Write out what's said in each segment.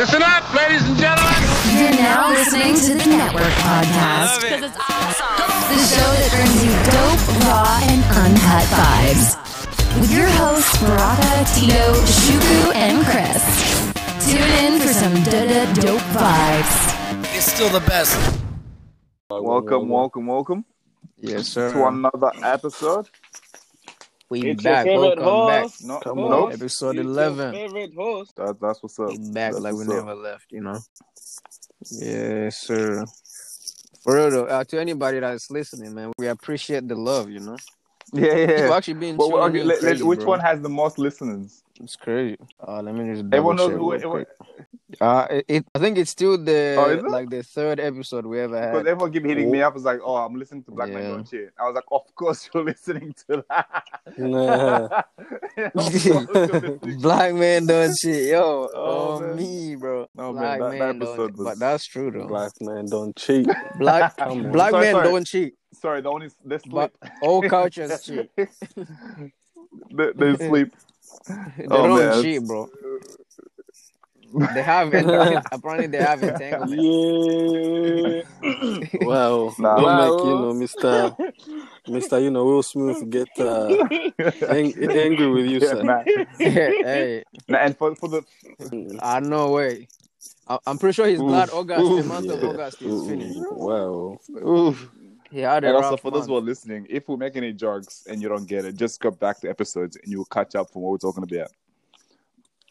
Listen up, ladies and gentlemen. You're now listening to the Network Podcast, it. the show that brings you dope, raw, and uncut vibes. With your hosts, Baraka, Tito, Shuku, and Chris. Tune in for some da-da dope vibes. It's still the best. Welcome, welcome, welcome Yes, sir. to another episode. We It's back. your favorite Welcome back. host. No, Come no, on, episode It's your 11. favorite host. that, that's what's up. We back That's like we up. never left, you know. Yes, sir. For real though, uh, to anybody that's listening, man, we appreciate the love, you know. Yeah, People yeah. actually being Well, well, okay, in let- let- which bro. one has the most listeners? It's crazy. Uh, let me just Everyone knows who. check real Everyone, quick. Uh, it, it, I think it's still the Oh, it? like the third episode we ever because had. everyone keep hitting me up. It's like, oh, I'm listening to Black Man Yeah. Don't Cheat. I was like, of course you're listening to that. Nah. Of course you're listening. Black man don't shit, yo. Oh, Oh, man. me, bro. No, Black that- that man don't. episode was- But that's true though. Black man don't cheat. Black Come on. black Sorry, men sorry. don't cheat. Sorry, the only they sleep. But all cultures cheat. they, they sleep. They Oh, don't man. cheat, bro. They have apparently they have entanglement. Yeah. wow. Nah. Don't Wow. make you know, Mister, Mister. You know, Will Smith get uh, ang- angry with you, Yeah, sir. nah. hey, Nah, and for for the I no way. I, I'm pretty sure he's glad August, the month of August is finished. Wow. He a And also for those who are listening, if we make any jokes and you don't get it, just go back to episodes and you'll catch up from what we're talking about.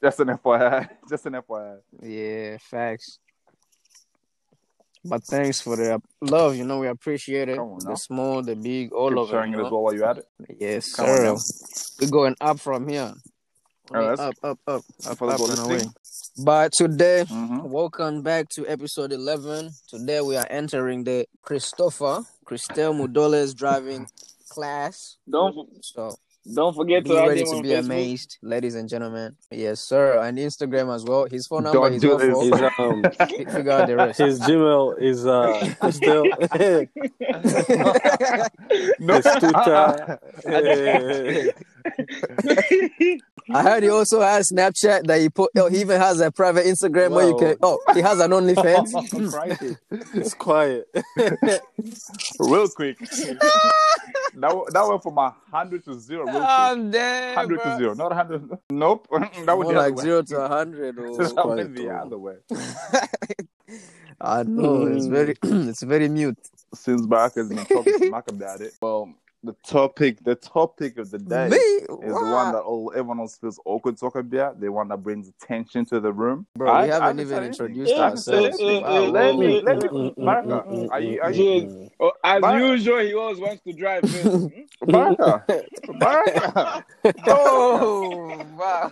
Just an FYI. Just an FYI. Yeah, facts. But thanks for the love, you know, we appreciate it. On. The small, the big, all Keep of it. sharing it as well while you're at it. Yes, Come sir. We're going up from here. Oh, that's- up, up, up, up, up and away. But today, Mhm. welcome back to episode 11. Today we are entering the Christopher Christel Mudoles driving class. Don't So don't forget be to add ready to be Facebook. amazed, ladies and gentlemen. Yes, sir. And Instagram as well. His phone number Don't is do this. His um Figure out the rest. his Gmail is uh still No. his Twitter. I heard he also has Snapchat that he put. Oh, he even has a private Instagram where you can. Oh, he has an OnlyFans. Crikey. it's quiet. real quick. that, wa- that went from a 100 to 0 real quick. I'm dead, 100 to 0. Not 100. Nope. that went More the other like way. zero to a hundred. Oh, that Or... went quiet, the oh. other way. I know it's very, it's very mute. Since Baraka has been talking to Mark about it, well, the topic, the topic of the day. Me, is the one that all everyone else feels awkward talking about. The one that brings attention to the room. bro. I- we haven't haven't even said anything. introduced Yeah, ourselves. Wow. eh, Let me, let me, Baraka, mm, are you, are you, Oh, as Bar- usual, he always wants to drive first. Baraka, Baraka. Oh wow!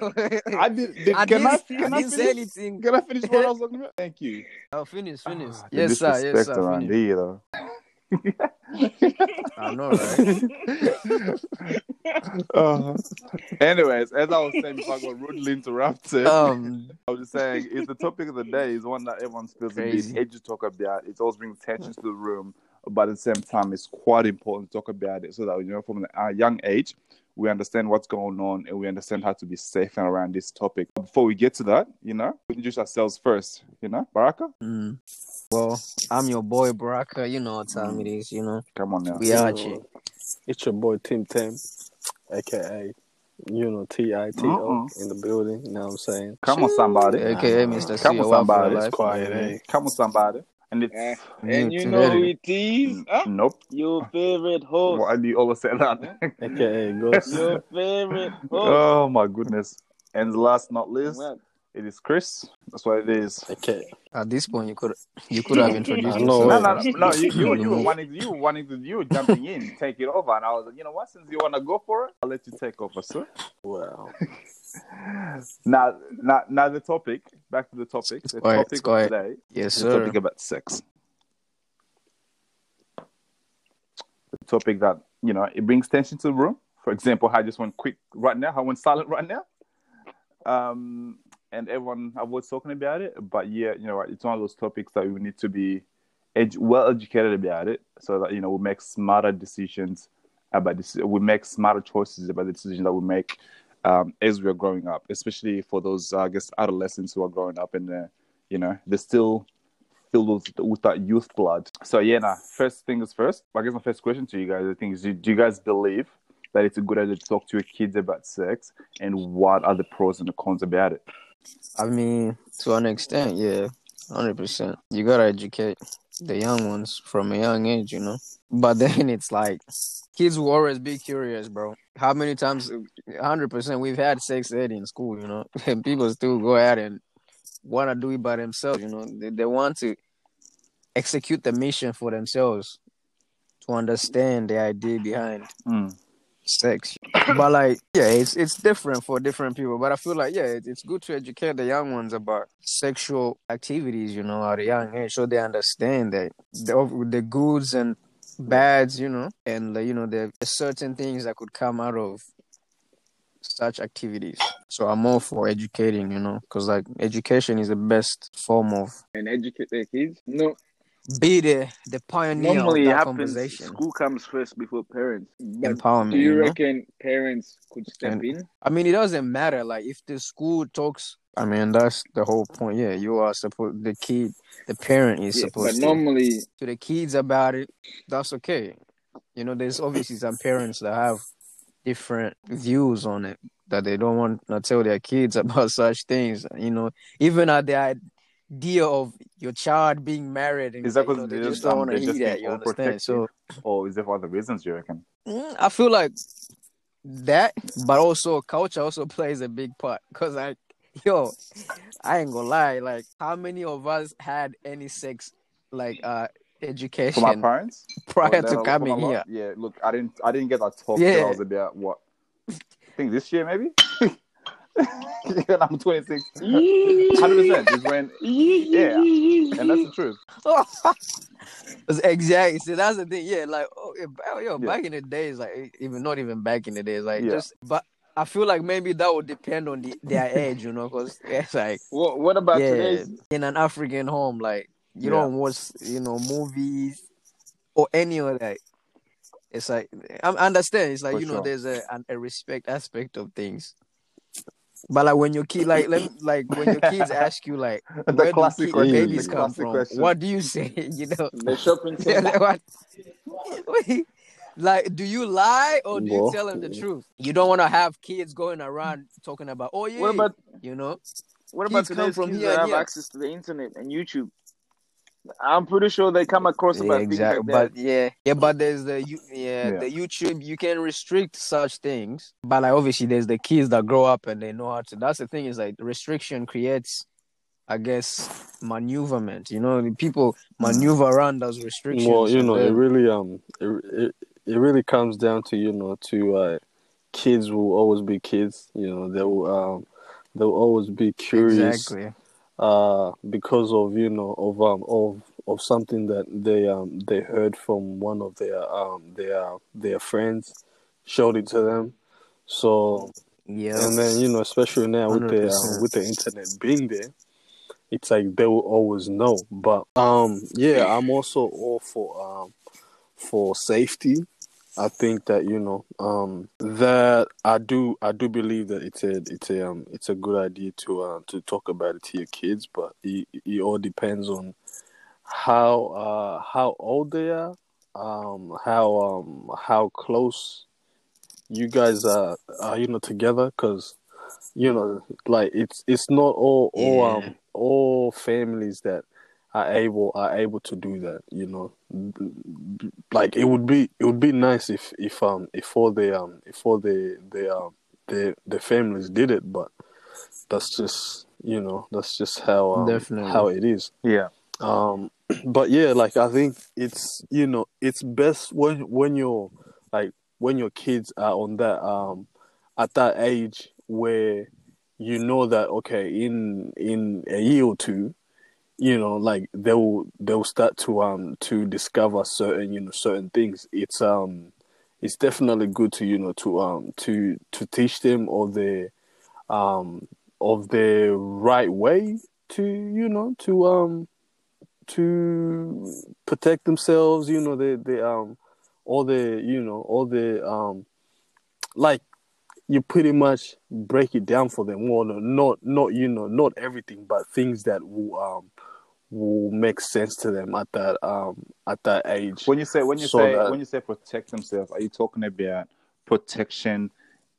I did. did I can I, didn't, can I I didn't say finish? anything. Can I finish what I was talking about? Thank you. Oh, finish, finish. Ah, the yes, sir. Yes, disrespect sir. Around Finish. here, though. I know, right? Uh, anyways, as I was saying before I got rudely interrupted, Um, I was just saying, it's the topic of the day is one that everyone feels a bit Crazy. edgy to talk about. It always brings attention to the room, but at the same time, it's quite important to talk about it so that you know from a young age we understand what's going on and we understand how to be safe and around this topic. Before we get to that, you know, we introduce ourselves first. You know, Baraka, mm. Well, I'm your boy Baraka. You know what time it is. You know, come on now. we are here. It's your boy Tim Tim, aka you know T I T O in the building. You know what I'm saying? Come on, somebody. AKA Mr. Come C. on, a Wild for somebody. It's quiet, eh? Come on, somebody. And it's Eh, and you know who it is? Huh? nope. Your favorite host. Why do you always say that? AKA Ghost. Oh, Your favorite host. oh my goodness. And last not least, Well, it is Chris. That's what it is. Okay. At this point, you could you could have introduced yourself. No, no, no, no. You, you, you were wanting, you were wanting to, you were jumping in, take it over, and I was like, you know what? Since you want to go for it, I'll let you take over, sir. Wow. Now, now, now, the topic. Back to the topic. The quiet, topic it's of quiet. today Yes, is the sir. topic about sex. The topic that you know it brings tension to the room. For example, I just went quick right now. I went silent right now. Um, and everyone avoids talking about it. But yeah, you know, it's one of those topics that we need to be edu- well educated about it, so that you know we make smarter decisions about this. We make smarter choices about the decisions that we make um, as we are growing up, especially for those, uh, I guess, adolescents who are growing up and uh, You know, they're still filled with, with that youth blood. So yeah, nah. First things first. I guess my first question to you guys, I think, is: do, do you guys believe that it's a good idea to talk to your kids about sex, and what are the pros and the cons about it? I mean, to an extent, yeah, hundred percent. You gotta educate the young ones from a young age, you know. But then it's like kids will always be curious, bro. How many times, hundred percent, we've had sex ed in school, you know, and people still go out and want to do it by themselves, you know. They, they want to execute the mission for themselves to understand the idea behind Mm. Sex. But like, yeah, it's it's different for different people. But I feel like, yeah, it, it's good to educate the young ones about sexual activities, you know, at a young age, so they understand that the the goods and bads, you know, and you know, the certain things that could come out of such activities. So I'm all for educating, you know, because like education is the best form of and educate their kids. No, be the the pioneer normally of that happens. conversation. School comes first before parents. But Empowerment, do you, you know? reckon parents could step And- in? I mean, it doesn't matter. Like, if the school talks, I mean, that's the whole point. Yeah, you are supposed. The kid, the parent is Yeah, but supposed to normally, to the kids about it. That's okay. You know, there's obviously some parents that have different views on it that they don't want to tell their kids about such things. You know, even at the idea of your child being married, and Is that you know, because they they just don't um, want to hear that. You understand? So. Or is there for other reasons you reckon? Mm, I feel like that, but also culture also plays a big part. Cause like, yo, I ain't gonna lie. Like, how many of us had any sex, like, uh, education For my parents? prior to coming from here? Yeah, look, I didn't I didn't get that talk Yeah. I was about what? I think this year maybe? yeah, I'm 26. 100% is when, yeah, and that's the truth. that's exactly. See, that's the thing. Yeah, like, oh, yo, Yeah. back in the days, like, even not even back in the days, like, Yeah. just, but I feel like maybe that would depend on the, their age, you know, because it's like, what what about yeah, today's? in an African home, like you Yeah. don't watch, you know, movies or any of that. It's like I I understand. It's like For you know, sure. there's a an, a respect aspect of things. But like when your kid, like let me, like when your kids ask you like, The where do classic kid, question, babies the come classic from? question. What do you say? You know, The shopping center. like, what? like, do you lie or do you tell them the truth? You don't want to have kids going around talking about, oh yeah, What about you know, what about Kids come from kids here that have here. access to the internet and YouTube? I'm pretty sure they come across Yeah, about exactly. things like But yeah, yeah, but there's the you yeah, Yeah. the YouTube. You can restrict such things, but like obviously there's the kids that grow up and they know how to. That's the thing is like restriction creates, I guess, maneuverment. You know, people maneuver around those restrictions. Well, you know, it really um, it, it it really comes down to you know to uh, kids will always be kids. You know, they will um, they'll always be curious. exactly. Uh, because of you know of um of of something that they um they heard from one of their um their their friends showed it to them. So Yeah, and then you know especially now with the 100%. um, with the internet being there it's like they will always know. But um yeah i'm also all for um for safety I think that you know um, that I do I do believe that it's a it's a um, it's a good idea to uh, to talk about it to your kids, but it, it all depends on how uh, how old they are, um, how um, how close you guys are, are you know together, because you know like it's it's not all all Yeah. um, all families that are able are able to do that you know like it would be it would be nice if if um if all the um if all the the um the the families did it but that's just you know that's just how um, Definitely. how it is Yeah. um but yeah like i think it's you know it's best when when you're like when your kids are on that um at that age where you know that okay in in a year or two you know like they'll they'll start to um to discover certain you know certain things it's um it's definitely good to you know to um to to teach them or the um of the right way to you know to um to protect themselves you know the the um all the you know all the um like you pretty much break it down for them. Well, no, not not you know not everything, but things that will um will make sense to them at that um at that age. When you say when you So say that- when you say protect themselves, are you talking about protection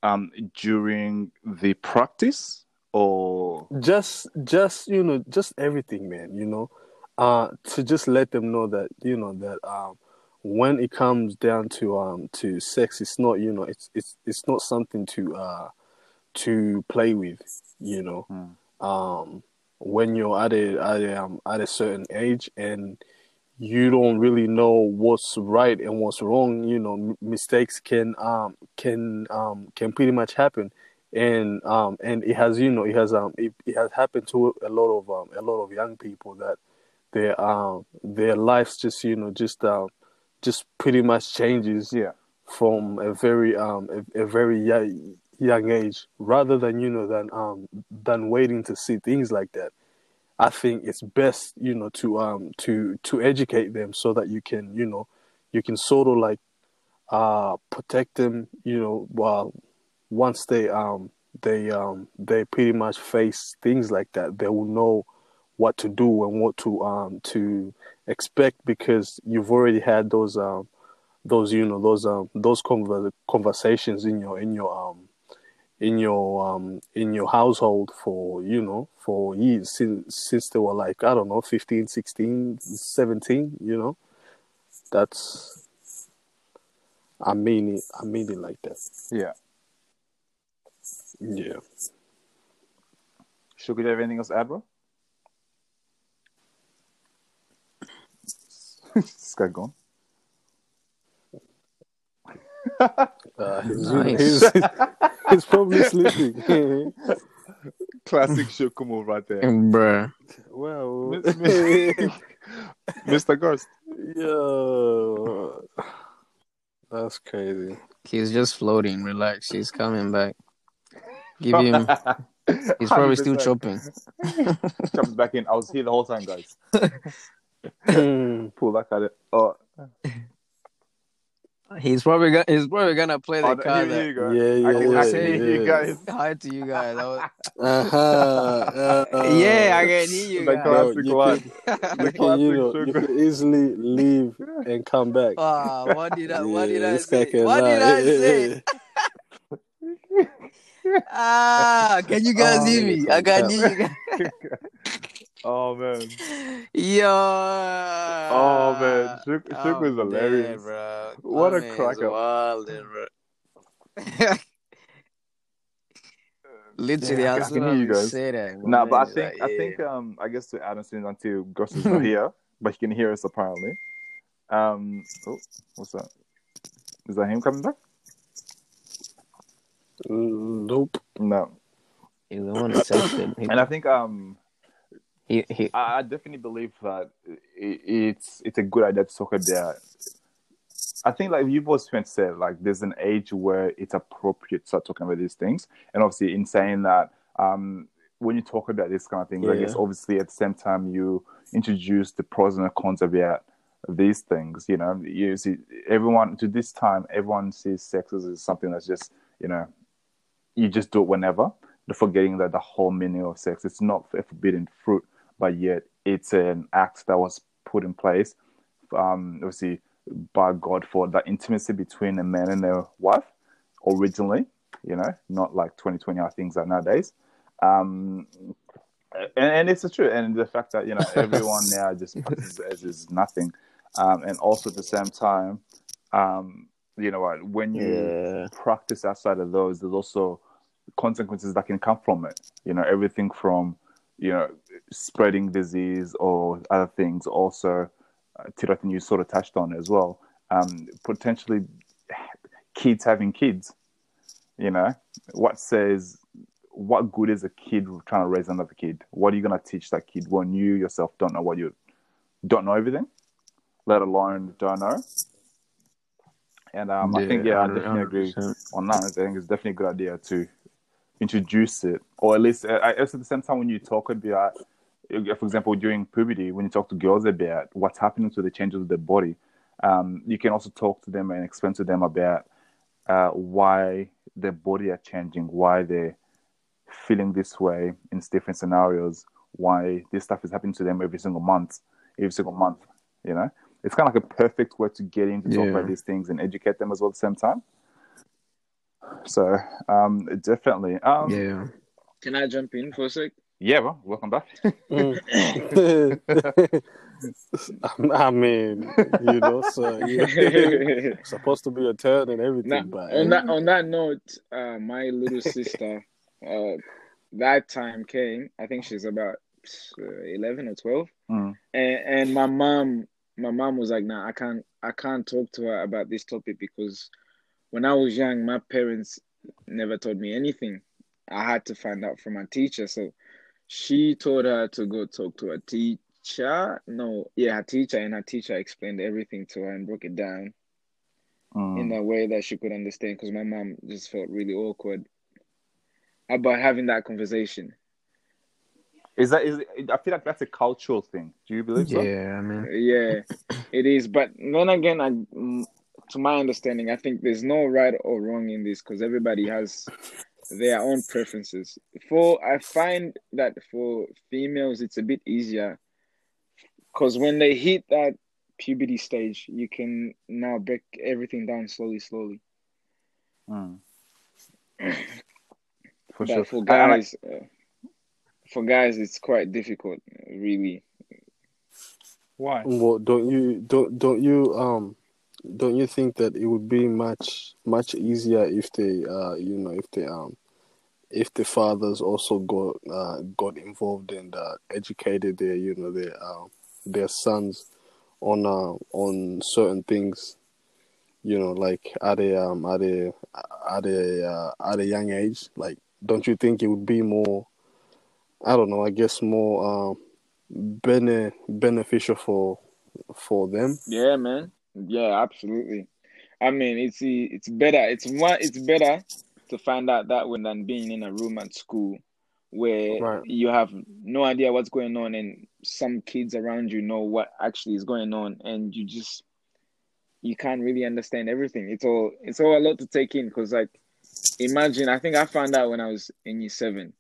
um during the practice or? Just just you know just everything man you know? Uh to just let them know that you know that um when it comes down to um to sex it's not you know it's it's it's not something to uh to play with you know? Um when you're at a at a, um, at a certain age and you don't really know what's right and what's wrong you know m- mistakes can um can um can pretty much happen. And um and it has you know it has um it, it has happened to a lot of um a lot of young people that their um their lives just you know just um just pretty much changes yeah. from a very um a, a very young, young age rather than you know than um than waiting to see things like that. I think it's best you know to um to to educate them so that you can you know you can sort of like uh protect them you know while once they um they um they pretty much face things like that they will know what to do and what to um to expect because you've already had those um those you know those um those conver- conversations in your in your um in your um in your household for you know for years since since they were like i don't know 15 16 17 you know that's i mean it i mean it like that yeah yeah Should we have anything else to add, bro? this guy gone. uh, he's, Nice. he's, he's probably sleeping Classic Shuku move right there. Bruh. well Mr. Ghost. Yo, that's crazy. He's just floating. Relax. He's coming back. Give him. He's probably still 100%. chopping. Jumps back in. I was here the whole time, guys. Hmm. Pull that card. Oh, He's probably gonna. He's probably gonna play the oh card. here, here you go. Yeah, I yeah, can, I yeah, hear you guys. Hi to you guys. Was- uh-huh. uh, yeah, I can hear you The guys. Bro, you line. can- The you can, you know, classic you can easily leave and come back. Ah, what did I? What did Yeah, I this guy say? can What did I lie. say? Ah, can you guys Oh, hear me? I can come hear you guys. Oh man. Yo. Oh man. Shuk, Shuk was hilarious. dead, bro. What My a man's cracker. wildin', bro. Literally, Yeah, I as can soon hear you you guys. say that, my No, but I think like, I yeah. think um I guess to Adam since until Gus is not here, but he can hear us apparently. Um oh, what's that? Is that him coming back? Nope. No. he's the one that texted. He, And I think um he, he, I, definitely believe that it, it's it's a good idea to talk about. I think like you both spent said, like there's an age where it's appropriate to start talking about these things, and obviously in saying that, um, when you talk about this kind of things, I guess obviously at the same time you introduce the pros and the cons about these things. You know, you see everyone to this time, everyone sees sex as something that's just you know, you just do it whenever, forgetting that the whole meaning of sex it's not a forbidden fruit, but yet it's an act that was put in place, um, obviously by God for that intimacy between a man and a wife originally, you know, not like 2020 how things are nowadays. Um, and, and it's the truth. And the fact that, you know, everyone now just practices as is nothing. Um, and also at the same time, um, you know what, when you yeah. practice outside of those, there's also consequences that can come from it. You know, everything from, you know, spreading disease or other things. Also, uh, Tiratin, you sort of touched on as well. Um, potentially kids having kids. You know, what says, what good is a kid trying to raise another kid? What are you going to teach that kid when you yourself don't know what you don't know everything, let alone don't know? And um, I think, yeah, I definitely agree 100%. on that. I think it's definitely a good idea to introduce it, or at least uh, at the same time when you talk about, uh, for example, during puberty, when you talk to girls about what's happening to the changes of their body, um, you can also talk to them and explain to them about uh, why their body are changing, why they're feeling this way in different scenarios, why this stuff is happening to them every single month, every single month. You know, it's kind of like a perfect way to get in to talk Yeah. about these things and educate them as well at the same time. So um, definitely, um, yeah. Yeah. Can I jump in for a sec? Yeah, well, welcome back. Mm. I mean, you know, so yeah, supposed to be a turn and everything, Now, but on that on that note, uh, my little sister, uh, that time came. I think she's about uh, eleven or twelve, Mm. and and my mom, my mom was like, "Nah, I can't, I can't talk to her about this topic because when I was young, my parents never told me anything. I had to find out from my teacher. So she told her to go talk to a teacher. No, yeah, her teacher, and her teacher explained everything to her and broke it down Mm. in a way that she could understand because my mom just felt really awkward about having that conversation. Is that is? I feel like that's a cultural thing. Do you believe so? Yeah, I mean, Yeah, it is. But then again, I, to my understanding, I think there's no right or wrong in this because everybody has their own preferences. For I find that for females, it's a bit easier because when they hit that puberty stage, you can now break everything down slowly, slowly. Mm. For but sure. for And I- guys, uh, for guys, it's quite difficult, really. why? Well, don't you don't don't you um don't you think that it would be much much easier if they uh you know if they um if the fathers also got uh got involved and uh, educated their you know their uh, their sons on uh on certain things you know like at a um at a at a uh, at a young age like don't you think it would be more I don't know I guess more um bene- beneficial for for them. Yeah, man. Yeah, absolutely. I mean, it's it's better. It's one. It's better to find out that way than being in a room at school where Right. you have no idea what's going on, and some kids around you know what actually is going on, and you just you can't really understand everything. It's all it's all a lot to take in because, like, imagine. I think I found out when I was in year seven.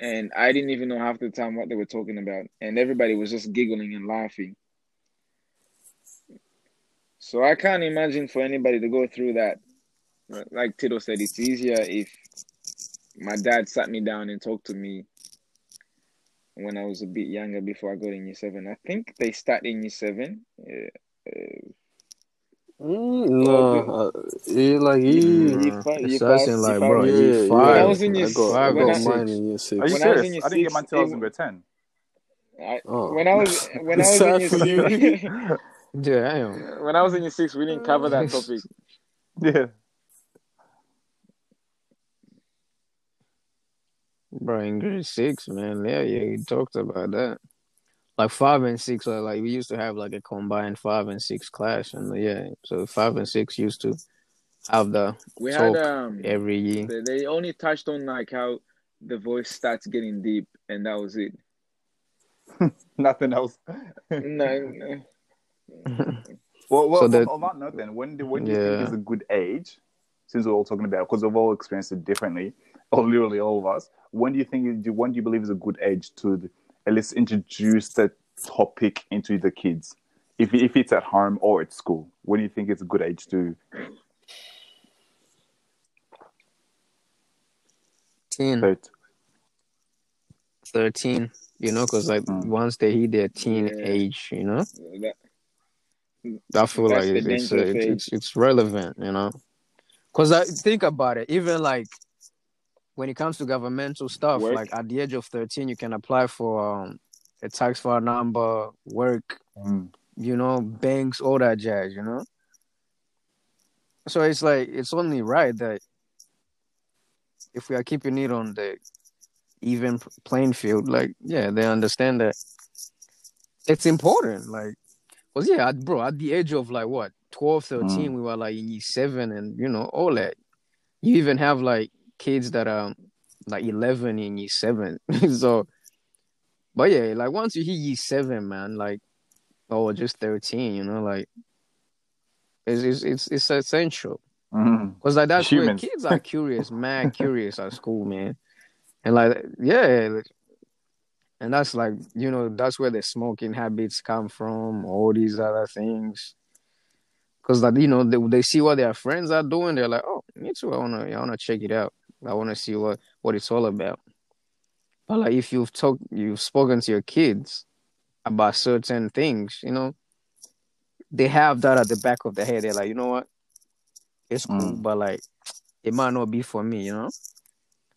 And I didn't even know half the time what they were talking about, and everybody was just giggling and laughing. So I can't imagine for anybody to go through that. Like Tito said, it's easier if my dad sat me down and talked to me when I was a bit younger before I got in year seven. I think they start in year seven. Uh, uh, Mm, no, uh, like he, year five- it year starts five- in like, five- bro, yeah, yeah. five. When I was in year I got, five, I when got mine in year six. Are you When I was serious? in year I didn't get six, mine till I was in grade ten. I, Oh. when I was when I was in Sad year for you. six, Damn. when I was in year six, we didn't cover that topic. Yeah. Bro, in grade six, man. Yeah, yeah, you talked about that. Like five and six, uh, like we used to have like a combined five and six class, and yeah, so five and six used to have the We talk had um every year. they, they only touched on like how the voice starts getting deep, and that was it. Nothing else. No, no. Well, well So on- that- on that note, then, when do when do you think is a good age? Since we're all talking about, because we've all experienced it differently, or literally all of us. When do you think? do- When do you believe is a good age to at least introduce the topic into the kids? If if it's at home or at school, when do you think it's a good age to? Teen, But 13, you know, because like Mm. once they hit their teen Yeah. age, you know, That, I feel That's like the it's it's, uh, dangerous it's age. it's it's relevant, you know. Because I think about it, even like when it comes to governmental stuff, Work. like at the age of thirteen, you can apply for um, a tax file number, work, Mm. you know, banks, all that jazz, you know. So it's like it's only right that if we are keeping it on the even playing field, like yeah, they understand that it's important, like. Cause yeah, at, bro, at the age of like what 12, 13, we were like in year seven, and you know all that. You even have like kids that are like eleven in year seven. so, but yeah, like once you hit year seven, man, like or just thirteen, you know, like it's it's it's, it's essential. Mhm. Cause like that's where kids are curious, mad curious at school, man. And like yeah, like- and that's like you know that's where the smoking habits come from, all these other things. Cause like you know they, they see what their friends are doing, they're like, oh, me too. I wanna I wanna check it out. I wanna see what what it's all about. But like if you've talked, you've spoken to your kids about certain things, you know, they have that at the back of their head. They're like, you know what, it's cool, Mm. but like it might not be for me, you know.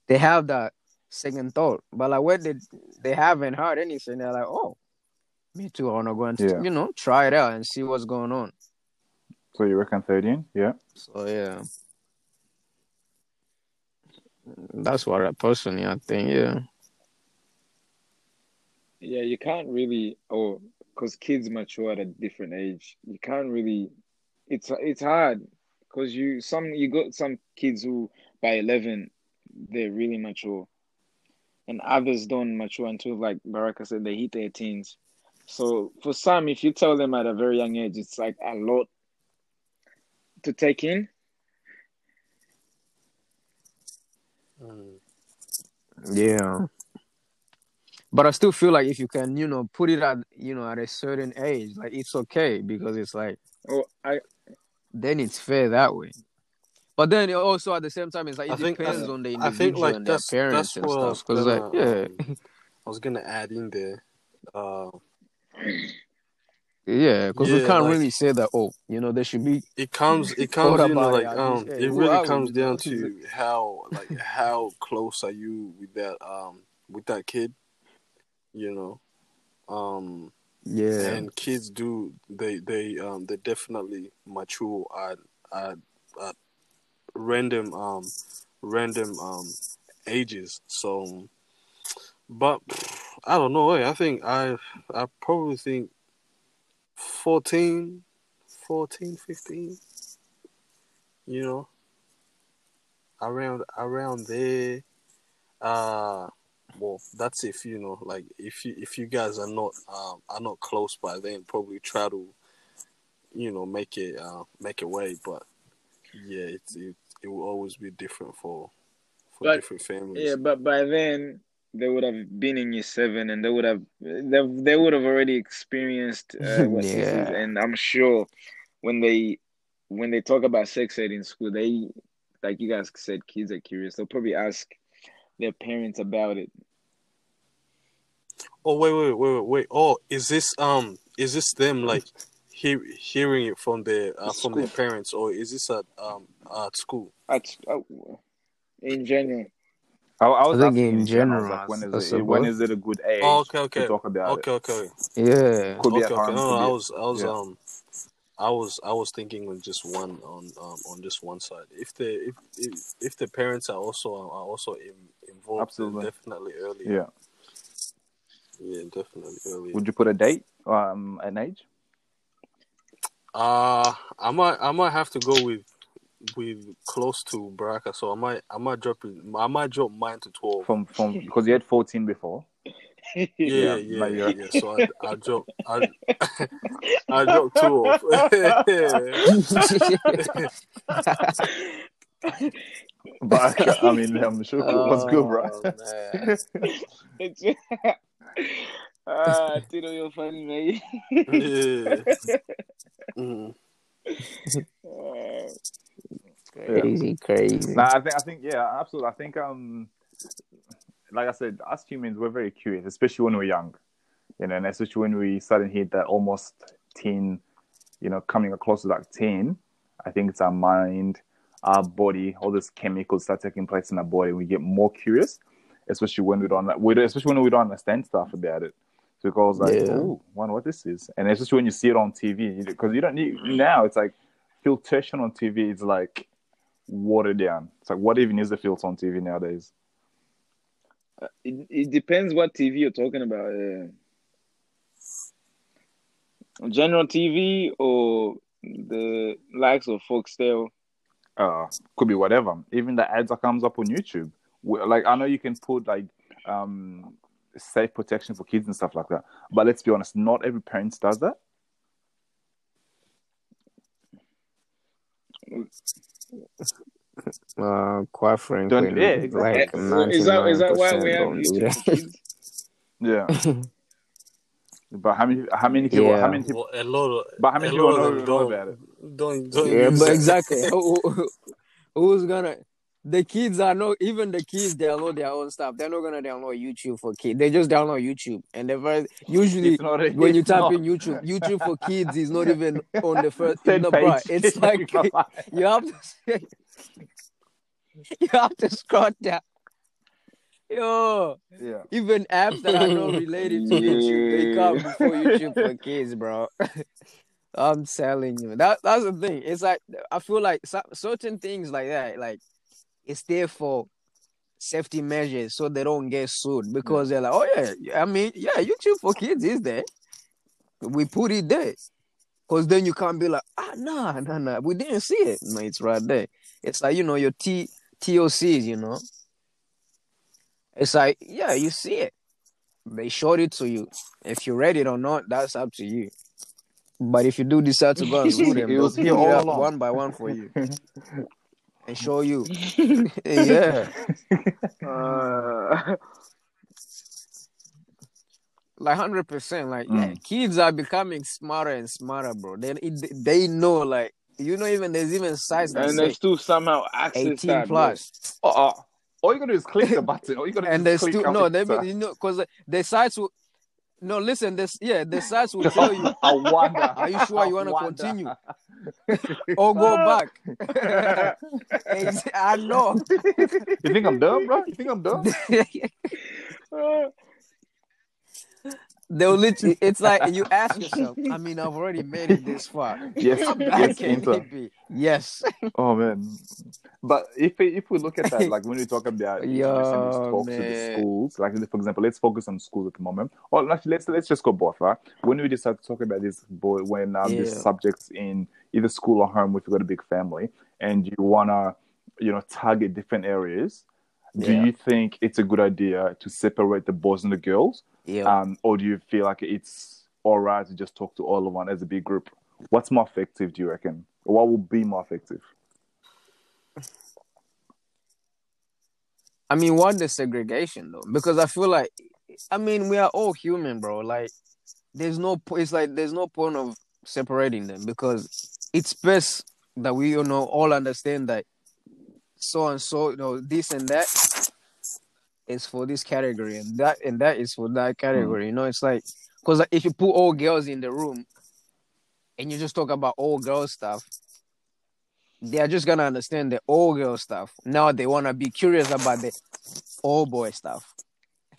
They have that second thought, but like when they they haven't heard anything, they're like, oh, me too. I wanna go and Yeah. you know try it out and see what's going on. So you reckon 13? Yeah. So yeah, that's what I personally I think. Yeah, Yeah, you can't really, oh, because kids mature at a different age. You can't really. It's it's hard because you some you got some kids who by eleven they're really mature, and others don't mature until like Baraka said they hit their teens. So for some, if you tell them at a very young age, it's like a lot to take in. Mm. yeah. But I still feel like if you can, you know, put it at you know at a certain age, like it's okay because it's like Oh, I then it's fair that way. But then it also at the same time, it's like it I depends I- on the I individual think like and their parents and I stuff. Because like, yeah, um, I was gonna add in there. Uh, yeah, because we can't like- really say that. Oh, you know, there should be. it comes it comes you know like I um it really comes down to how like how close are you with that um with that kid you know um Yeah, and kids do they they um they definitely mature at at, at random um random um ages. So but i don't know eh, i think i i probably think 14 14 15 you know around around there. Uh well that's if you know like if you if you guys are not um are not close by then probably try to you know make it uh make a way but yeah it's it, it will always be different for for But- different families Yeah, but by then they would have been in year seven, and they would have they they would have already experienced uh, what this is. Yeah. And I'm sure when they when they talk about sex ed in school, they like you guys said, kids are curious. They'll probably ask their parents about it. oh wait wait wait wait wait oh is this um is this them like hear, hearing it from their uh, from their parents or is this at um at school At, uh, in general, I, I was I think asking in general, general, like, when that's is it, when about- is it a good age oh, okay okay to talk about okay okay yeah. Could be okay, at okay. home, No, no, I was, I was, yeah. um, I was, I was thinking on just one, on, um, on just one side. If the, if, if, if the parents are also, are also in, involved, Absolutely. definitely early. Yeah. yeah, definitely early. Would you put a date, um, an age? Uh, I might, I might have to go with, with close to Baraka. So I might, I might drop it. I might drop mine to twelve. From from because you had 14 before. Yeah, Yeah, yeah, no, yeah. So I, I drop, I, I drop two off. But I mean, I'm sure it was good, bro. Oh, man. It's, ah, Tito, you're funny, man. yeah. Mm. Uh, crazy, crazy. Nah, I think I think yeah, absolutely. I think um, like I said, us humans we're very curious, especially when we're young, you know, and especially when we suddenly hit that almost teen, you know, coming across to like teen. I think it's our mind, our body, all these chemicals start taking place in our body. We get more curious, especially when we don't, we don't especially when we don't understand stuff about it. So it goes like, Yeah. oh, wonder what this is, and it's just when you see it on TV, because you don't need now. It's like filtration on TV is like watered down. It's like what even is the filter on TV nowadays? it, it depends what TV you're talking about. Uh, general TV or the likes of Foxtel. Uh, could be whatever. Even the ads that comes up on YouTube. Like I know you can put like um safe protection for kids and stuff like that, but let's be honest, not every parent does that. Uh, quite frankly, Don't- yeah, exactly. like Is that is that why we have don't do that. kids? Yeah. but how many how many people Yeah. how many people Well, a lot of but how many people know, of them know about it? don't don't Yeah, but exactly. Who- who- Who's gonna? The kids are not Even the kids download their own stuff. They're not gonna download YouTube for kids. They just download YouTube, and the first usually a- when you type not. in YouTube, YouTube for kids is not even on the first. Bro, page. it's like you have to. You have to scroll down. Yo, yeah. even apps that are not related to YouTube, they come before YouTube for kids, bro. I'm telling you, that that's the thing. It's like I feel like so- certain things like that, like it's there for safety measures so they don't get sued because they're like, oh yeah, I mean, yeah, YouTube for kids is there. We put it there. Cause then you can't be like, ah, nah, nah, nah, we didn't see it. No, it's right there. It's like you know your T TOCs, you know. It's like, yeah, you see it. They showed it to you. If you read it or not, that's up to you. But if you do decide to go and sue them, It they'll was here all up one by one for you and show you. yeah. Uh, Like hundred percent, like yeah, Mm. kids are becoming smarter and smarter, bro. They they know, like you know, even there's even sites that and say they still somehow access eighteen that, bro. plus, Oh, oh. all you gotta do is click the button. All you gotta and do they is click still no, they you know because the sites will. No, listen, this yeah, the sites will tell you I wonder. Are you sure you wanna continue? or go back. I know. You think I'm dumb, bro? You think I'm dumb? They'll literally, it's like you ask yourself, I mean, I've already made it this far. Yes, How bad yes, can Inter. it be? Yes. Oh man, but if we, if we look at that, like when we talk about Yo, introducing talk to the schools, like for example, let's focus on schools at the moment. Or actually, let's let's just go both, right? When we decide to talk about this boy, when um, these Yeah. subjects in either school or home, if you've got a big family and you wanna, you know, target different areas, do Yeah. you think it's a good idea to separate the boys and the girls, Yeah. um, or do you feel like it's all right to just talk to all of one as a big group? What's more effective, do you reckon? Or what will be more effective? I mean, what the segregation though? Because I feel like, I mean, we are all human, bro. Like, there's no, it's like there's no point of separating them because it's best that we, you know, all understand that so and so, you know, this and that is for this category, and that and that is for that category. You know, it's like because like, if you put all girls in the room and you just talk about all girl stuff, they are just gonna understand the all girl stuff. Now they wanna be curious about the all boy stuff,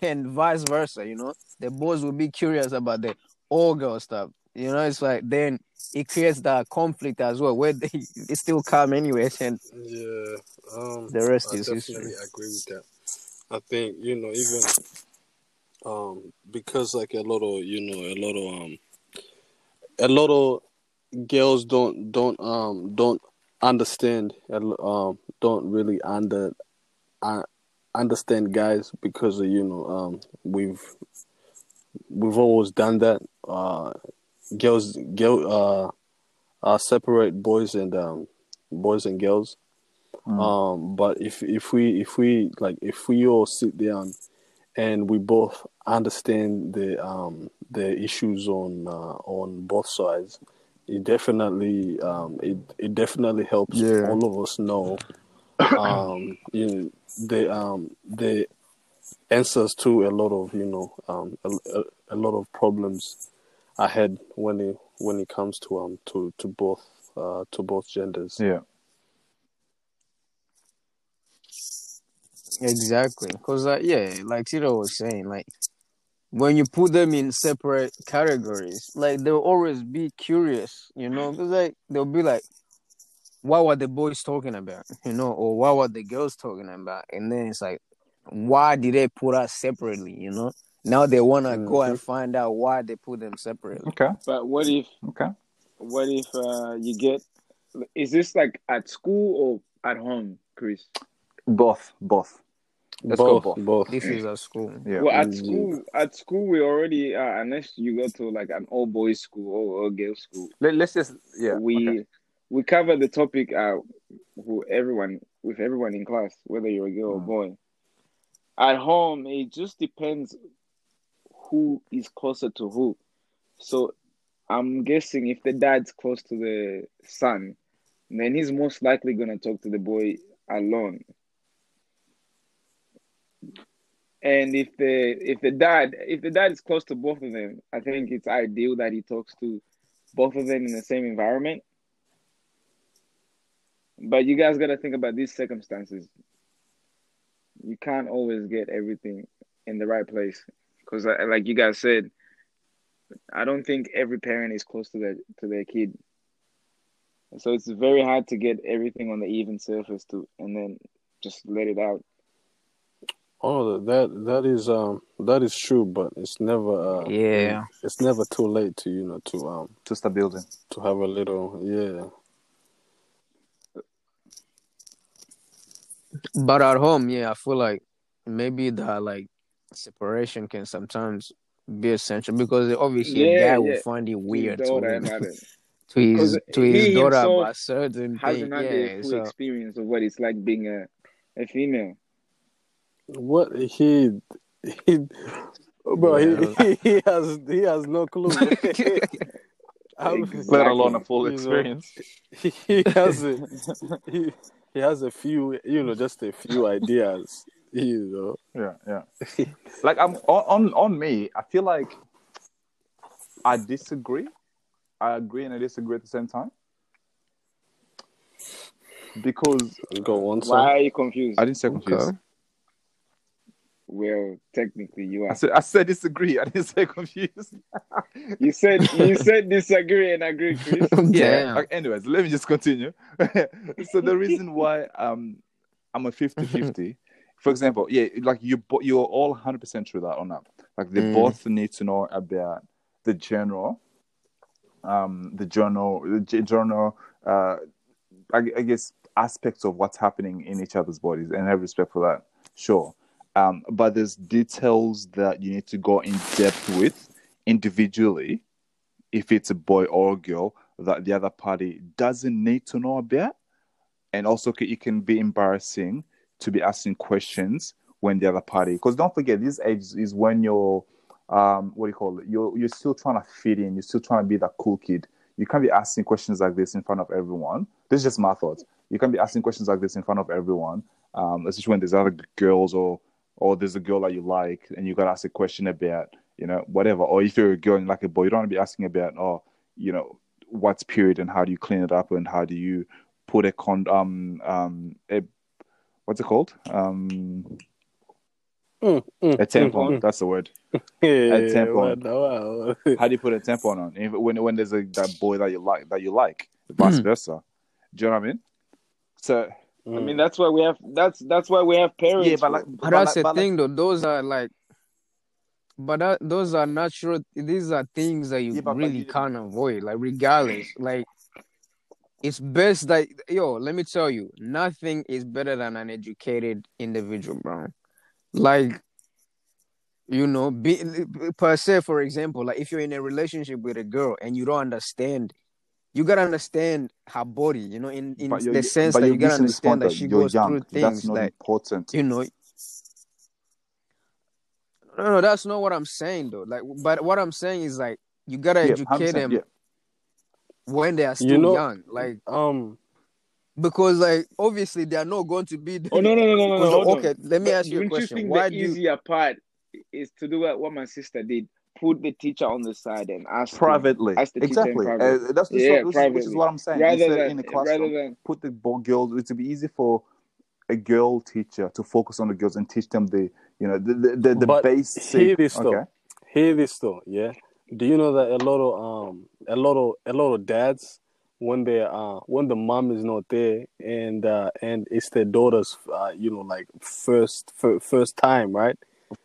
and vice versa. You know, the boys will be curious about the all girl stuff. You know, it's like then it creates that conflict as well, where they, still come anyways, and Yeah, um, The rest I is definitely history. agree with that. I think you know even um because like a lot of you know a lot of um a lot of girls don't don't um don't understand um don't really under uh, understand guys because you know um we've we've always done that. Uh girls girl uh uh separate boys and um boys and girls Mm. um but if if we if we like if we all sit down and we both understand the um the issues on uh, on both sides it definitely um it it definitely helps Yeah. all of us know um you know, the um the answers to a lot of you know um a, a, a lot of problems ahead when it when it comes to um to to both uh to both genders Yeah. Exactly, because like yeah, like Tito was saying, like when you put them in separate categories, like they'll always be curious, you know, because like they'll be like, "What were the boys talking about?" You know, or "What were the girls talking about?" And then it's like, "Why did they put us separately?" You know. Now they wanna go and find out why they put them separately. Okay. but what if Okay. what if uh, you get? Is this like at school or at home, Chris? Both. Both. Let's go both both. both This is a school. Yeah. Well, at Mm. school, at school we already uh, unless you go to like an all boys school or all girls school, Let, let's just yeah. we okay. we cover the topic uh who everyone with everyone in class, whether you're a girl or Mm. boy. At home, it just depends who is closer to who. So I'm guessing if the dad's close to the son, then he's most likely gonna talk to the boy alone. And if the if the dad if the dad is close to both of them, I think it's ideal that he talks to both of them in the same environment. But you guys gotta think about these circumstances. You can't always get everything in the right place because, uh, like you guys said, I don't think every parent is close to their to their kid. So it's very hard to get everything on the even surface to, and then just let it out. Oh, that that is um that is true, but it's never uh, Yeah. it's never too late to you know to um To start building. to have a little yeah But at home, yeah, I feel like maybe that like separation can sometimes be essential because obviously a Yeah, guy will find it weird to, daughter him- and other. to his 'Cause to his he daughter himself about certain things. Hasn't had the full so experience of what it's like being a, a female. What he he bro he, he, he has he has no clue Exactly. Let alone a full You know. experience. he, he has a he, he has a few you know just a few ideas you know Yeah, yeah. like I'm on, on on me, I feel like I disagree. I agree and I disagree at the same time. Because go on Why son are you confused? I didn't say confused. Okay. Well, technically, you are. I said I said disagree. I didn't say confused. You said you said disagree and agree, Chris. yeah. Damn. Okay, anyways, let me just continue. so the reason why um I'm a 50-50, for example, yeah, like you you're all 100% true that or not. Like they Mm. both need to know about the general um the journal the g- journal uh I, I guess aspects of what's happening in each other's bodies and have respect for that. Sure. Um, but there's details that you need to go in depth with individually if it's a boy or a girl that the other party doesn't need to know about. And also, it can be embarrassing to be asking questions when the other party, because don't forget, this age is when you're, um, what do you call it? You're you're still trying to fit in. You're still trying to be that cool kid. You can't be asking questions like this in front of everyone. This is just my thoughts. You can't be asking questions like this in front of everyone, um, especially when there's other girls or or there's a girl that you like and you got to ask a question about you know whatever. Or if you're a girl and you like a boy you don't want to be asking about oh you know what's period and how do you clean it up and how do you put a con um um a, what's it called? Um Mm, mm, a tampon. mm, that's the word. Yeah, A tampon. wow, wow. how do you put a tampon on? If, when when there's a that boy that you like that you like vice versa. Do you know what I mean? So I mean, mm. that's why we have that's that's why we have parents. yeah but like But but that's the like- thing, though. Those are like, but that those are natural. These are things that you Yeah, really can't avoid. Like, regardless, like it's best that yo. Let me tell you, nothing is better than an educated individual, bro. Like, you know, be per se, for example, like if you're in a relationship with a girl and you don't understand. You gotta understand her body, you know, in, in but the sense that you're gotta understand that she goes young. through that's things not that important you know no no that's not what i'm saying though like but what i'm saying is like you gotta Yeah, educate them yeah. when they are still You know- young like um because like obviously they are not going to be Oh no no no no no! no Because, hold on. okay let me But ask you a don't question why the do you easier part is to do what, what my sister did? Put the teacher on the side and ask him- privately. ask the teacher in exactly. uh, that's the Yeah, which, is, which is what i'm saying. Rather Instead than in the rather classroom than put the bo- girls it would be easy for a girl teacher to focus on the girls and teach them the you know the the, the, the But basic hear this though. okay. Hear this though, yeah. Do you know that a lot of um a lot of a lot of dads when they uh when the mom is not there and uh and it's their daughter's uh you know like first fir- first time right?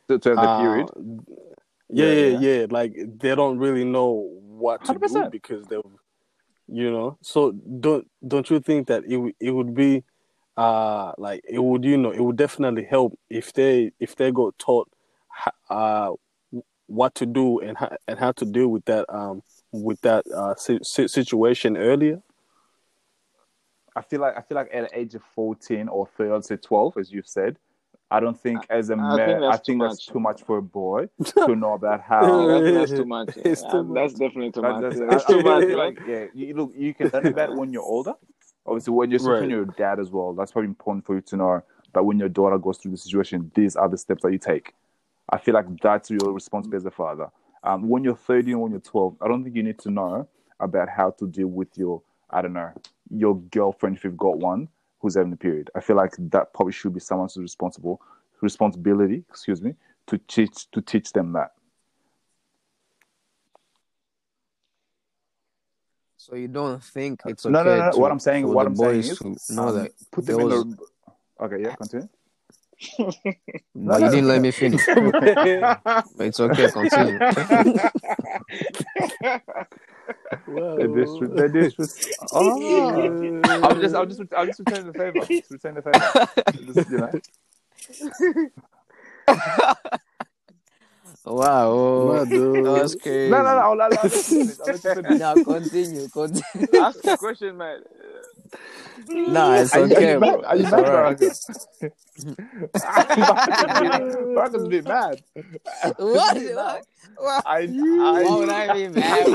To, to have the Uh, period? yeah, Yeah, yeah, yeah. yeah. Like they don't really know what to do 100%. because they, you know. So don't don't you think that it would- it would be, uh, like it would you know it would definitely help if they if they got taught, uh, what to do and how, and how to deal with that um with that uh si- si- situation earlier. I feel like I feel like at the age of fourteen or 13, let's say twelve, as you've said, I don't think as a I think man, I think too that's much. too much for a boy to know about how. I think that's too much. It's Yeah, too That's definitely too That- much. that's- Yeah, It's I too feel much. like, like, yeah, you look, you can learn about when you're older. Obviously, when you're Right. when you're dad as well, that's probably important for you to know that when your daughter goes through the situation, these are the steps that you take. I feel like that's your responsibility as a father. Um, when you're 13, when you're 12, I don't think you need to know about how to deal with your, I don't know, your girlfriend if you've got one who's having a period. I feel like that probably should be someone's responsible responsibility, excuse me, to teach to teach them that. So you don't think it's okay? No, no, no. What I'm saying, what I'm saying is, know um, that put them in girls- the. Okay, yeah, continue. No, you didn't let me finish. it's okay. Continue. The district, the district. Oh, I'm just, I'm just, I'm just returning the favor. Just return the favor. Just, you know. wow. oh, Mad, dude. that's crazy. No, no, no. I'll, I'll, I'll let you finish. I'll let you finish. Now continue. Continue. Ask the question, man. Nah, it's Are are okay. you mad? Are you It's mad, alright. Baraka? Baraka's a bit mad. What? What? What? I, Why would I, I be mad?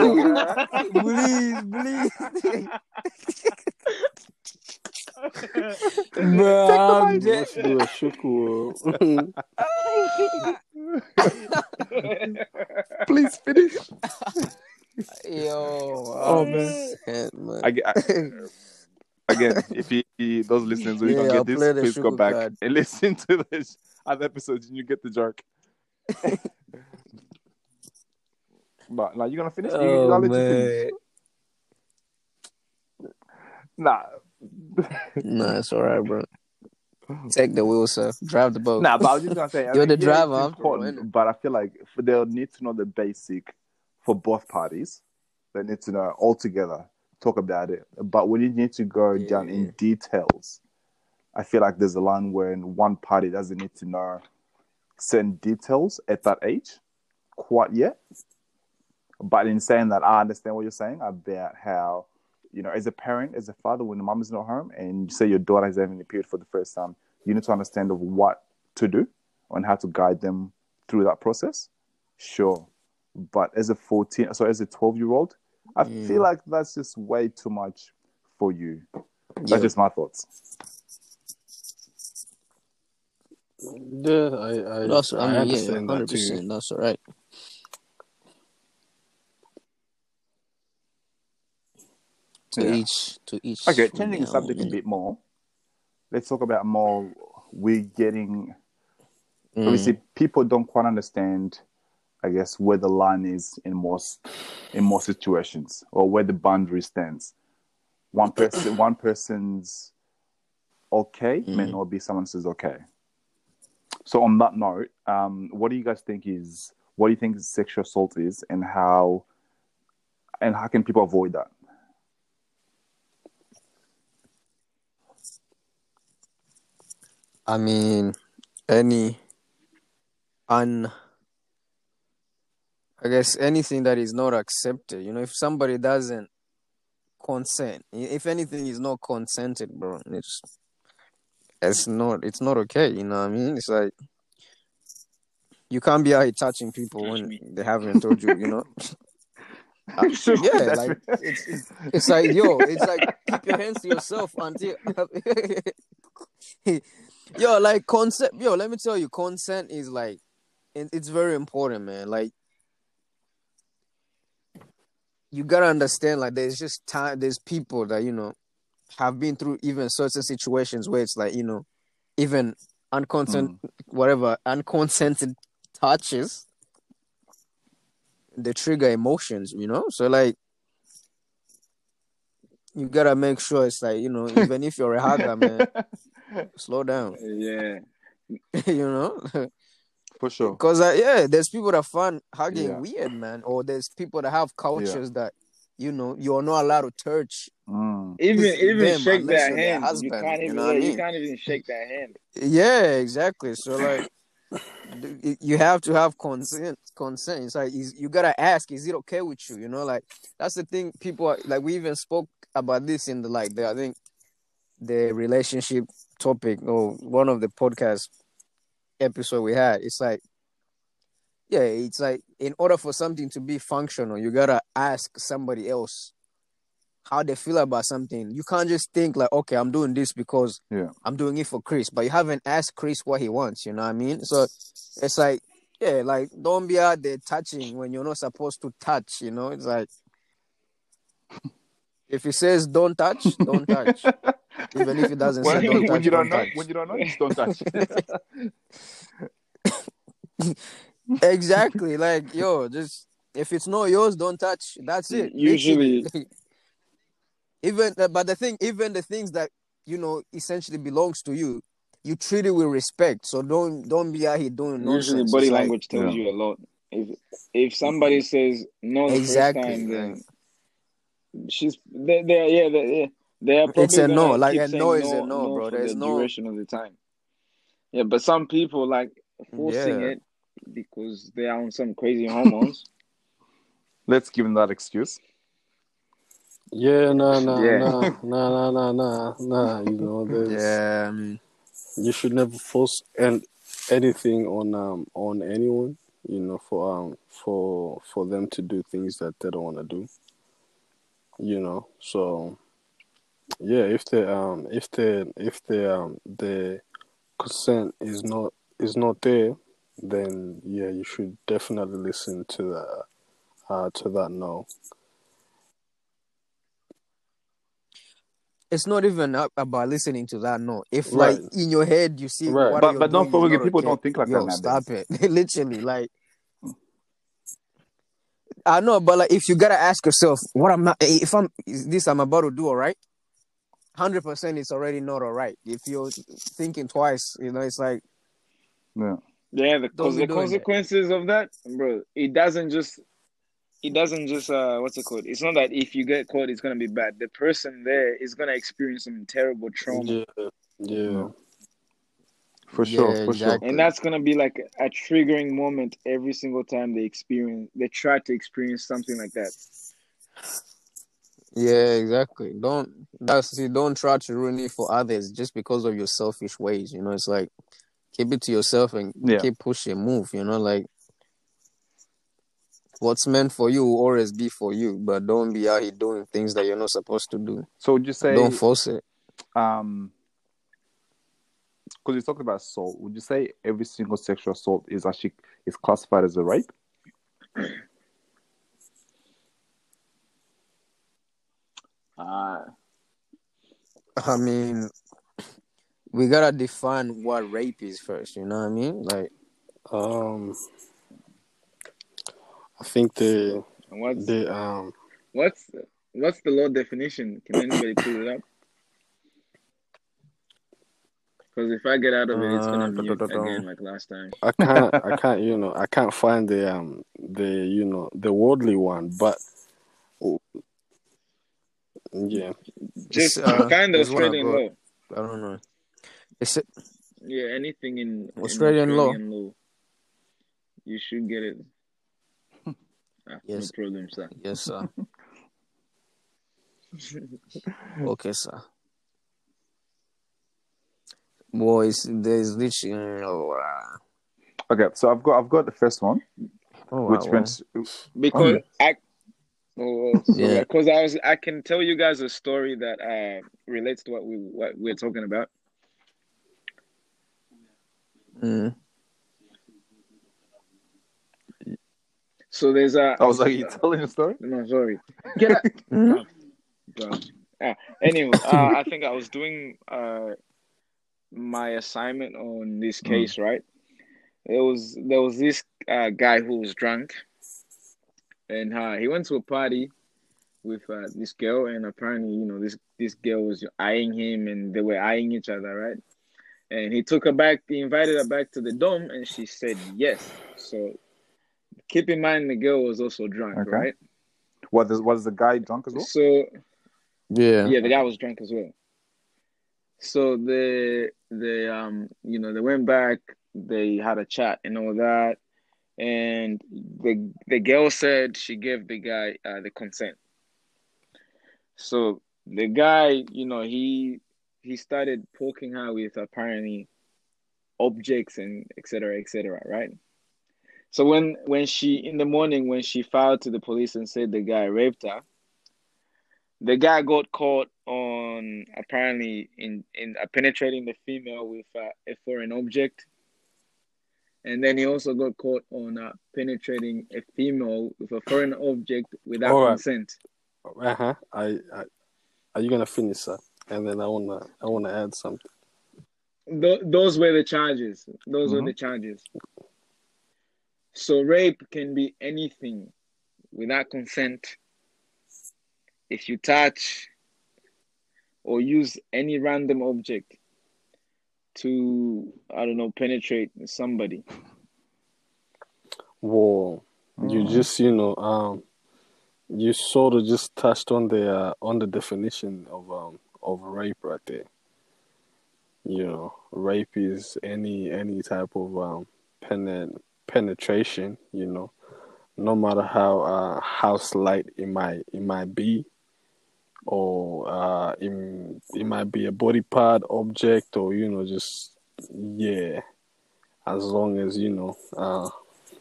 please, please. Bro, I'm Let's dead. do please finish. Yo. Oh, man. sad, man. I, I, again, if you, you- those listeners who Yeah, don't I'll get this, please go back card. and listen to this other episodes and you get the joke. but now you're gonna finish. Oh, you finish. man. Nah, Nah, it's alright, bro. Take the wheel, sir. Drive the boat. nah. But I was just gonna say, You're think, the yeah, driver, I'm important, but I feel like they'll need to know the basic for both parties. They need to know all together, talk about it. But when you need to go down Yeah. in details, I feel like there's a line where one party doesn't need to know certain details at that age quite yet. But in saying that, I understand what you're saying about how, you know, as a parent, as a father, when the mom is not home and you say your daughter is having a period for the first time, you need to understand of what to do and how to guide them through that process. Sure. But as a 14, so as a 12 year old, I Mm. feel like that's just way too much for you. That's Yeah. just my thoughts. Yeah, I, I, That's, I I mean, yeah, understand that too. That's all right. To Yeah. each, to each. Okay, their changing the own, subject a bit more. Let's talk about more. We're getting Mm. obviously people don't quite understand, I guess, where the line is in most in most situations or where the boundary stands. One person, one person's okay may Mhm. not be someone else's okay. So on that note, um, what do you guys think is what do you think sexual assault is, and how and how can people avoid that? I mean, any un. I guess anything that is not accepted. You know, if somebody doesn't consent, if anything is not consented, bro, it's it's not it's not okay. You know what I mean? It's like you can't be out here touching people when they haven't told you. You know. Uh, yeah, like it's, it's it's like yo, it's like keep your hands to yourself until yo, like consent. Yo, let me tell you, consent is like it, it's very important, man. Like you gotta understand, like there's just time. There's people that you know have been through even certain situations where it's like you know even unconsent, hmm. whatever unconsented touches they trigger emotions, you know. So like, you gotta make sure it's like you know, even if you're a hugger, man, slow down, Yeah. you know. For sure. Because uh, yeah, there's people that find hugging Yeah. weird, man, or there's people that have cultures that you know you're not allowed to touch. Mm. Even even shake unless their you're their hand. husband, you can't you even know I yeah, you mean? can't even shake that hand. Yeah, exactly. So like, you have to have consent. Consent. It's like you gotta ask, is it okay with you? You know, like that's the thing. People are, like we even spoke about this in the like the I think the relationship topic or one of the podcast episode we had. It's like, yeah, it's like in order for something to be functional, you gotta ask somebody else how they feel about something. You can't just think like, okay, I'm doing this because Yeah. I'm doing it for Chris, but you haven't asked Chris what he wants. You know what I mean? So it's like, yeah, like don't be out there touching when you're not supposed to touch. You know, it's like if he says don't touch, don't touch. Even if it doesn't When, say don't when you don't don't know, touch. when you don't know, just don't touch. exactly. Like, yo, just if it's not yours, don't touch. That's it. Usually- even uh, but the thing, even the things that you know essentially belongs to you, you treat it with respect. So don't don't be out here doing nonsense. Usually, body It's like- language tells Yeah. you a lot. If if somebody says no the Exactly, first time, then she's there. they yeah they yeah they are probably It's a no, like a no is a no, bro. for There's the no- duration of the time. Yeah, but some people like forcing Yeah. it because they are on some crazy hormones. Let's give them that excuse. Yeah, no, no, Yeah. no, no, no, no, no, no. You know, there's, yeah, I mean, you should never force and anything on um on anyone. You know, for um for for them to do things that they don't want to do. You know, so yeah, if the um if the if the um the consent is not is not there, then yeah, you should definitely listen to that uh to that no. it's not even up about listening to that. No, if Right. like in your head you see Right. what But- but don't forget, people okay, don't think like yo, that Stop it, literally, like. I know, but like, if you gotta ask yourself, what I'm not, if I'm is this I'm about to do, all right, hundred percent, it's already not all right. If you're thinking twice, you know, it's like, Yeah. Yeah, the, cause be the doing that. consequences of that, bro, it doesn't just, it doesn't just, uh, what's it called? It's not that if you get caught, it's gonna be bad. The person there is gonna experience some terrible trauma, Yeah, yeah. For sure, Yeah, for exactly. and that's gonna be like a triggering moment every single time they experience, they try to experience something like that. Yeah, exactly. Don't that's you don't try to ruin it for others just because of your selfish ways. You know, it's like keep it to yourself and Yeah. keep pushing, move. You know, like what's meant for you will always be for you, but don't be out here doing things that you're not supposed to do. So would you say don't force it. um because you talked about assault, would you say every single sexual assault is actually is classified as a rape? Uh, I mean, we gotta define what rape is first. You know what I mean? Like, Um, I think the and what's the um what's what's the law definition? Can anybody pull it up? Because if I get out of it, it's gonna Uh, again like last time. I can't I can't you know I can't find the um the you know the worldly one, but yeah, Just uh, find the there's one I Australian law. I don't know. It's Yeah, anything in in Australian law. law. You should get it. Ah, Yes. No problem, sir. yes, sir. okay, sir. Boys, there's literally. Oh, wow. Okay, so I've got I've got the first one, Oh, which wow, went Because Okay. I, oh, Yeah. because I was, I can tell you guys a story that uh relates to what we what we're talking about. Mm. So there's a. I was like, you telling a story? No, sorry. Get out. Mhm. Bro. Ah, anyway, uh, I think I was doing uh my assignment on this Mm. case, right? There was there was this uh, guy who was drunk, and uh, he went to a party with uh, this girl, and apparently, you know, this this girl was eyeing him, and they were eyeing each other, right? And he took her back. He invited her back to the dome, and she said yes. So keep in mind, the girl was also drunk, Okay. right? Was was the guy drunk as well? So Yeah. yeah, the guy was drunk as well. So the the um you know they went back, they had a chat and all that, and the the girl said she gave the guy uh, the consent. So the guy, you know, he he started poking her with apparently objects and etc. etc. right? So when when she in the morning when she filed to the police and said the guy raped her, the guy got caught on apparently in in uh, penetrating the female with uh, a foreign object, and then he also got caught on uh, penetrating a female with a foreign object without right. consent. Uh huh. I, I are you gonna finish that? And then I wanna I wanna add something. Th- those were the charges. Those Mhm. were the charges. So rape can be anything without consent. If you touch or use any random object to, I don't know, penetrate somebody. Whoa. You Mm. just you know um you sort of just touched on the uh, on the definition of um of rape right there. You know, rape is any any type of um penet- penetration. You know, no matter how uh how slight it might it might be, or uh it, it might be a body part object or you know just yeah, as long as you know uh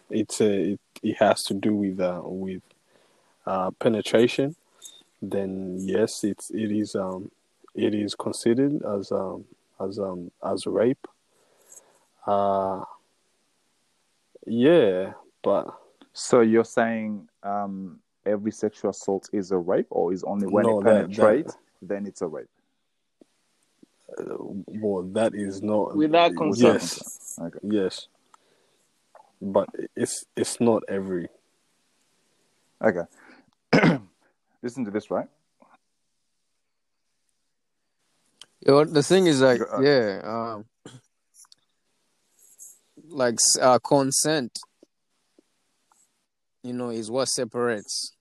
it's a it, it has to do with uh with uh penetration then yes it's it is um it is considered as um as um as rape. Uh yeah but So you're saying um, every sexual assault is a rape, or is only when No, it that- that- then it's a rape? uh, well that is not Without consent. yes Okay. yes but it's it's not every Okay. Listen to this, right? Yo, the thing is like, uh, yeah, um, like uh, consent, you know, is what separates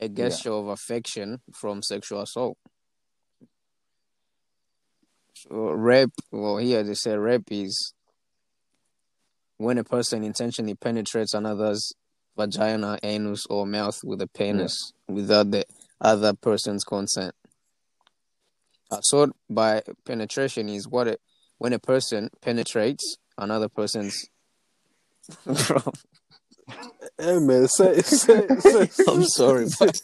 a gesture of affection from sexual assault. So rape, well, here they say rape is when a person intentionally penetrates another's vagina, anus, or mouth with a penis without the other person's consent. Assault by penetration is what it, when a person penetrates another person's. Bro, hey man say say, say I'm sorry, but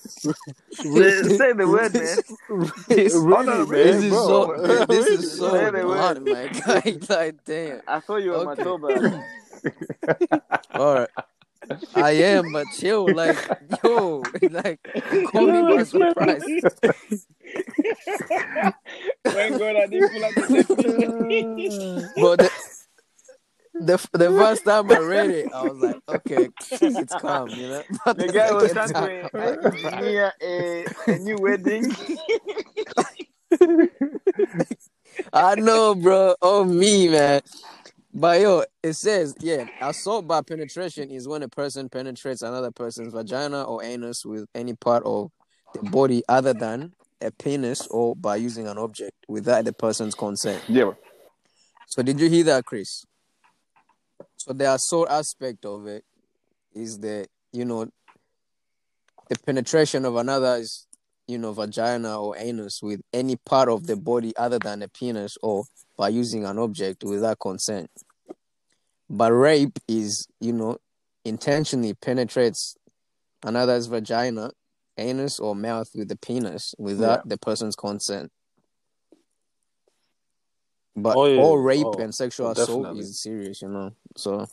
say the word, man. this, Really, no, man, is bro. so this Really, is so Say the hard, man. Like, like, damn. I thought you were Okay. Matoba. All right. I am, but chill, like, yo, like, call me by surprise. Thank God I didn't pull out the definition. But the, the the first time I read it, I was like, okay, it's calm, you know. But The guy was second trying time, to engineer a, a new wedding. I know, bro. Oh, me, man. But yo, it says, yeah, assault by penetration is when a person penetrates another person's vagina or anus with any part of the body other than a penis or by using an object without the person's consent. Yeah. So did you hear that, Chris? So the assault aspect of it is the, you know, the penetration of another's, you know, vagina or anus with any part of the body other than a penis or by using an object without consent. But rape is, you know, intentionally penetrates another's vagina, anus, or mouth with the penis without the person's consent. But Oh, yeah. all rape Oh, and sexual assault is serious, you know. So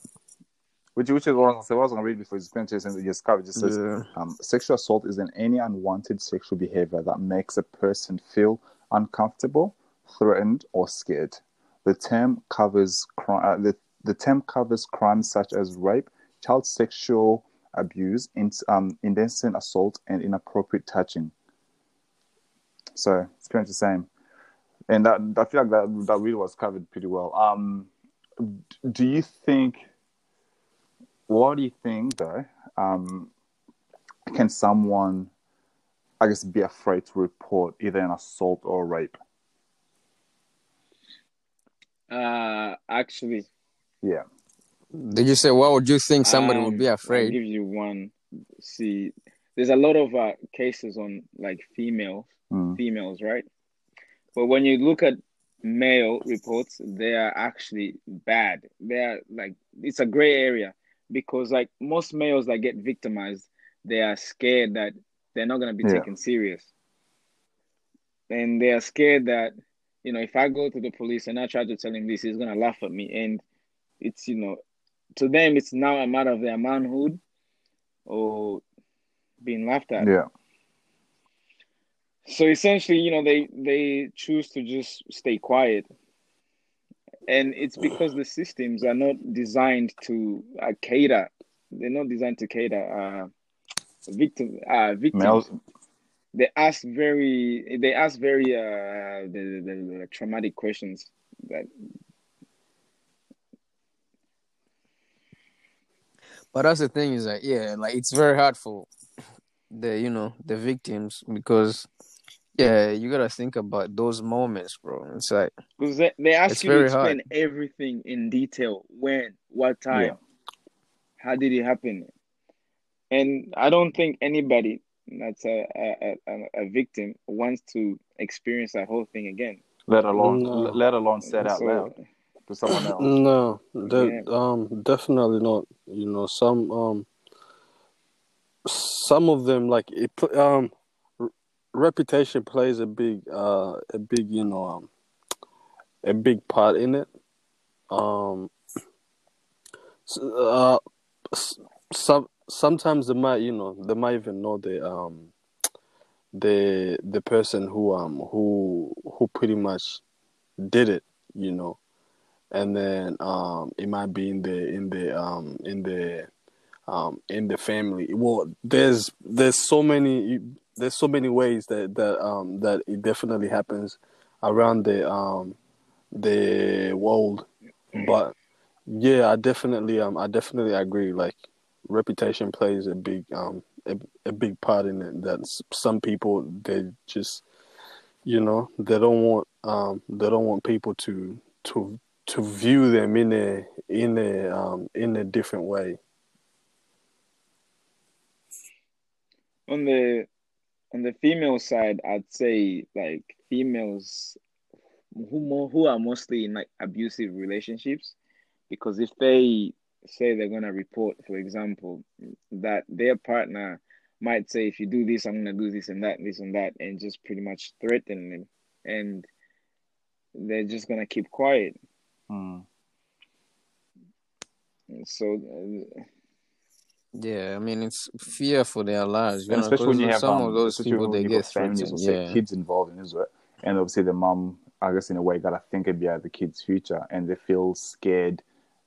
Which, which is what I was going to read before you spent it and just covered. It says, yeah. um, sexual assault is an any unwanted sexual behavior that makes a person feel uncomfortable, threatened, or scared. The term covers cri- uh, the, the term covers crimes such as rape, child sexual abuse, in, um, indecent assault, and inappropriate touching. So it's pretty much the same, and that I feel like that that really was covered pretty well. Um, do you think? What do you think, though? Um, can someone, I guess, be afraid to report either an assault or rape? Uh, actually, Yeah. Did you say what would you think somebody would um, be I'll afraid? give you one. See, there's a lot of uh, cases on like female Mm. females, right? But when you look at male reports, they are actually bad. They are like it's a gray area because like most males that get victimized, they are scared that they're not gonna be Yeah. taken serious. And they are scared that, you know, if I go to the police and I try to tell him this, he's gonna laugh at me. And it's you know, to them it's now a matter of their manhood or being laughed at. Yeah. So essentially, you know, they they choose to just stay quiet, and it's because the systems are not designed to uh, cater. They're not designed to cater uh, victim uh, victims. They ask very they ask very uh the, the, the traumatic questions that But that's the thing is that yeah, like it's very hard for the you know the victims because yeah, you gotta think about those moments, bro. It's like because they, they ask you to explain hard. everything in detail. When, what time, Yeah. how did it happen? And I don't think anybody that's a a, a, a victim wants to experience that whole thing again. Let alone No. let alone said out So- loud to someone else. No, that Yeah. um definitely not. You know, some um some of them like it um r- reputation plays a big uh a big you know um a big part in it. Um uh some sometimes they might you know they might even know the um the the person who um who who pretty much did it, you know and then um it might be in the in the um in the um in the family well there's there's so many there's so many ways that that um that it definitely happens around the um the world. But yeah i definitely um i definitely agree. Like reputation plays a big um a, a big part in it that some people they just you know they don't want um they don't want people to to to view them in a in a um in a different way. On the on the female side, I'd say like females who more who are mostly in like abusive relationships, because if they say they're gonna report, for example, that their partner might say, if you do this, I'm gonna do this and that, this and that, and just pretty much threaten them, and they're just gonna keep quiet. Mm. So uh, yeah, I mean it's fear for their lives. You know, especially when 'cause you have some um, of those people when they you get families threatened. or Yeah, kids involved in it, right? and obviously the mom, I guess in a way, gotta think about the kid's future, and they feel scared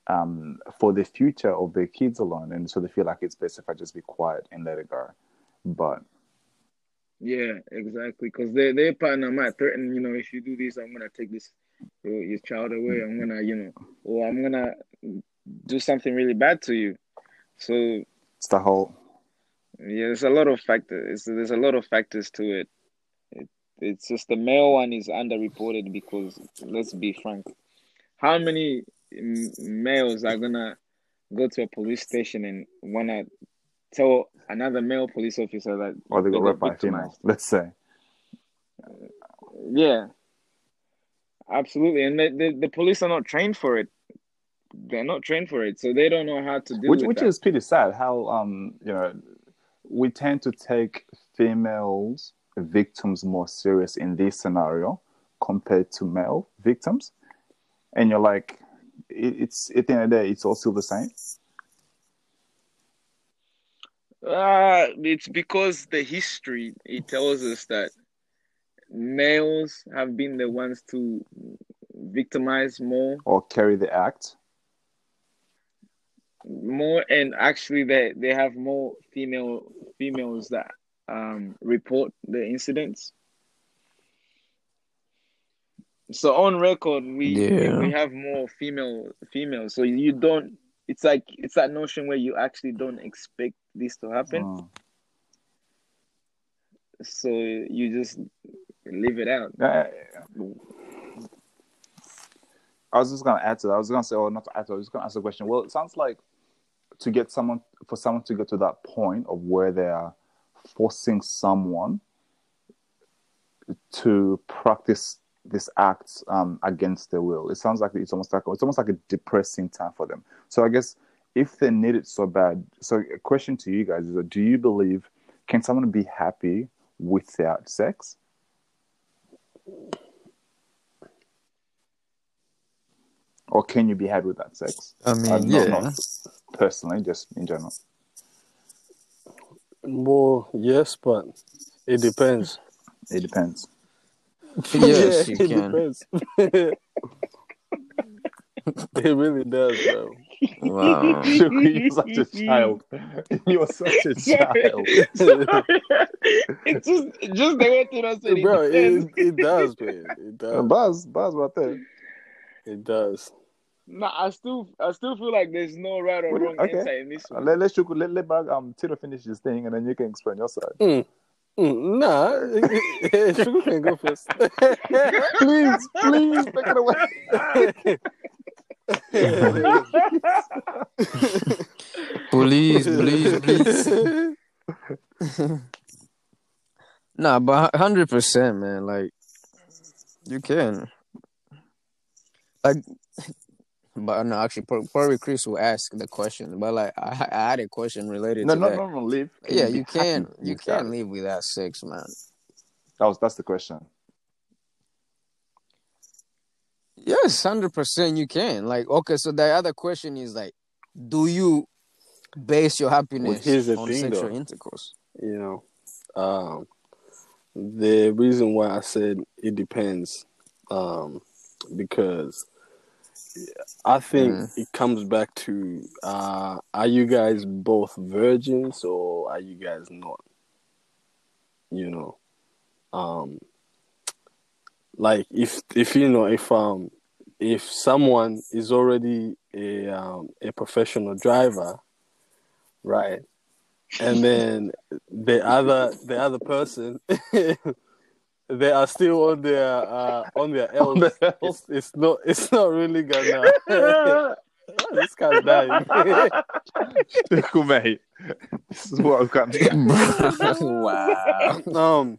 um, for the future of their kids alone, and so they feel like it's best if I just be quiet and let it go. But Yeah, exactly. Because their their partner might threaten, you know, if you do this, I'm gonna take this your, your child away. I'm gonna, you know, or I'm gonna do something really bad to you. So it's the whole yeah, there's a lot of factors. There's a lot of factors to it. it. It's just the male one is underreported because let's be frank, how many males are gonna go to a police station and wanna tell another male police officer that or they got raped by female, let's say. Yeah, absolutely. And the, the, the police are not trained for it. They're not trained for it, so they don't know how to deal which which that. is pretty sad how um you know we tend to take females victims more serious in this scenario compared to male victims. And you're like it, it's at the end of the day it's all still the same? Uh, it's because the history it tells us that males have been the ones to victimize more, or carry the act more, and actually they they have more female females that um report the incidents. So on record, we Yeah. we have more female females. So you don't. It's like it's that notion where you actually don't expect this to happen. Mm. So you just leave it out. Uh, I was just gonna add to that. I was gonna say, oh, not to add to. I was just gonna ask a question. Well, it sounds like to get someone for someone to get to that point of where they are forcing someone to practice this act um, against their will. It sounds like it's almost like it's almost like a depressing time for them. So I guess if they need it so bad, so a question to you guys is: Do you believe can someone be happy without sex? Or can you be happy without sex? I mean, Uh, not- yeah. not personally, just in general. Well, yes, but it depends. It depends. Yes, you it can. depends. it really does, bro. Wow. You're such a child. You're such a child. it's just just the way to say bro, it. it, depends. it does, man. It does. Buzz, buzz right there. It does. No, I still I still feel like there's no right or What wrong okay. answer in this Uh, one. Let, let's let, let Bag, um, Tito finish his thing and then you can explain your side. Mm, nah, Sugar can go first. please, please, take it away. Please, please, please. Nah, but hundred percent, man. Like you can. Like, but no, actually, pro- probably Chris will ask the question. But like, I, I had a question related No, to no, that. no, no, leave. Can yeah, you can. You can't live without sex, man. That was that's the question. Yes, hundred percent. You can. Like, okay. So the other question is like, do you base your happiness the on thing, sexual though. intercourse? you know, um, the reason why I said it depends, um, because I think Mm. it comes back to uh, are you guys both virgins or are you guys not? You know, um, like if if you know if um if someone is already a um, a professional driver, right, and then the other the other person they are still on their uh, on their On L's. the It's, it's not it's not really gonna. this guy's dying. Cool, mate. This is what I've got. wow. um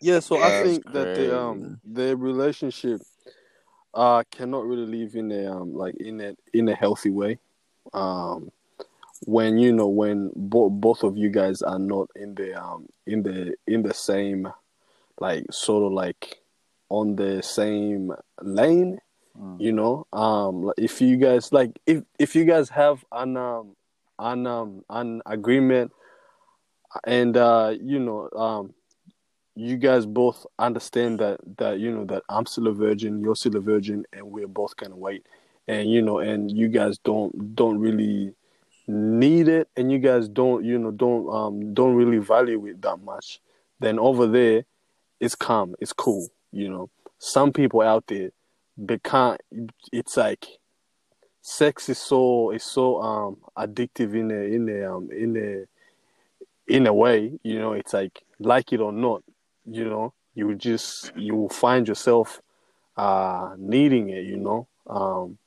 yeah so i That's think that the um the relationship uh cannot really live in a um like in a in a healthy way um when you know when bo- both of you guys are not in the um in the in the same like sort of like on the same lane Mm. you know um if you guys like if if you guys have an um an um an agreement and uh you know um you guys both understand that that you know that I'm still a virgin, you're still a virgin, and we're both kind of white, and you know, and you guys don't don't really need it, and you guys don't you know don't um don't really value it that much. Then over there, it's calm, it's cool. You know, some people out there, can't. It's like sex is so is so um addictive in a in a um in a in a way, you know, it's like like it or not, you know, you just you will find yourself uh needing it, you know. Um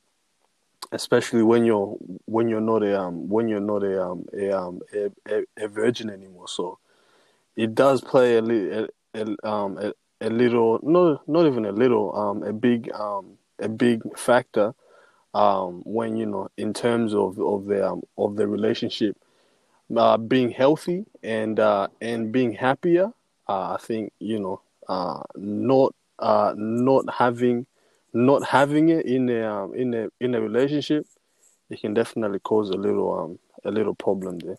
especially when you're when you're not a um when you're not a um a um a, a, a virgin anymore. So it does play a little a, um a, a little no not even a little um a big um a big factor um when you know in terms of of the um, of the relationship uh, being healthy and uh, and being happier. Uh, I think you know uh, not uh, not having not having it in a um, in a in a relationship, it can definitely cause a little um a little problem there.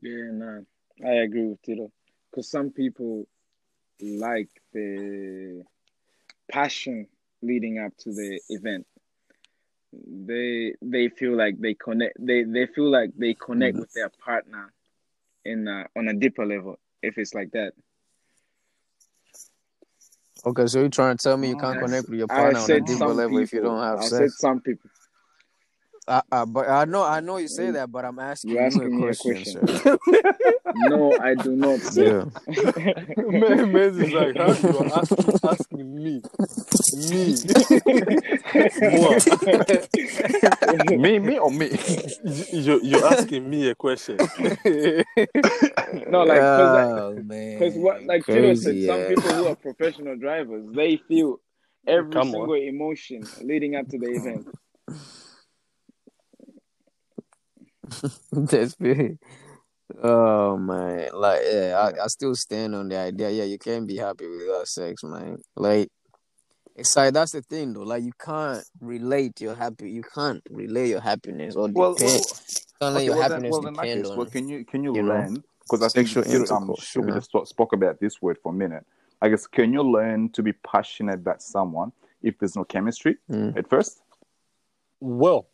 Yeah, nah, I agree with Tito. Because some people like the passion leading up to the event. They they feel like they connect. They they feel like they connect Mm-hmm. with their partner in a, on a deeper level. If it's like that, Okay, so you're trying to tell me you Oh, can't I connect with your partner on a deeper level if you don't have I said some people. Uh, uh, but I know, I know you say that, but I'm asking You're asking you me a a question, question. sir. No, I do not. Yeah. Man, man is like, how you are asking, asking me, me, what? me, me, or me? you, you're asking me a question. No, like because oh man. Because what, like Tito said, Crazy, some people who are professional drivers, they feel every Come on. single emotion leading up to the event. That's big. Oh man, like yeah, I, I still stand on the idea. Yeah, you can't be happy without sex, man. Like it's like that's the thing though. Like you can't relate your happy. You can't relate your happiness or Well, depend. well, can't let okay, your well, then, happiness well, depend case, on. well, can you can you, you learn? Because I think sexual Tito- um, intercourse, Shubi you know? just spoke- spoke about this word for a minute. I guess can you learn to be passionate about someone if there's no chemistry Mm. at first? Well,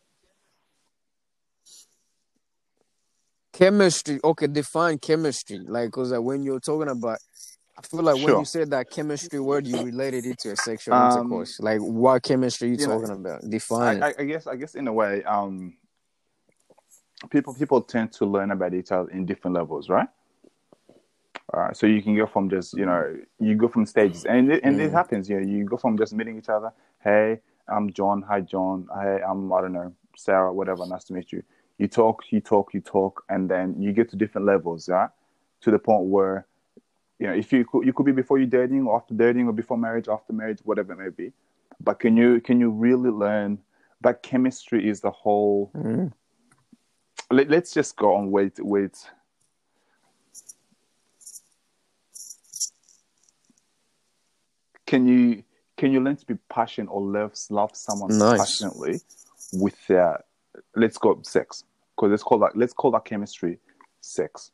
chemistry. Okay, define chemistry. Like, cause like, when you're talking about, I feel like when you said that chemistry word, you related it to a sexual Um, intercourse. Like, what chemistry you you know, talking about? Define. I, I guess I guess in a way, um, people people tend to learn about each other in different levels, right? Uh, so you can go from just you know you go from stages, and it, and it Mm. happens. You know, you go from just meeting each other. Hey, I'm John. Hi, John. Hey, I'm I don't know Sarah. Whatever. Nice to meet you. You talk, you talk, you talk, and then you get to different levels, right? To the point where you know if you could you could be before you dating or after dating or before marriage, after marriage, whatever it may be. But can you can you really learn that chemistry is the whole Mm. let, let's just go on wait wait can you can you learn to be passionate or love love someone Nice. passionately without let's go sex because let's call that let's call that chemistry sex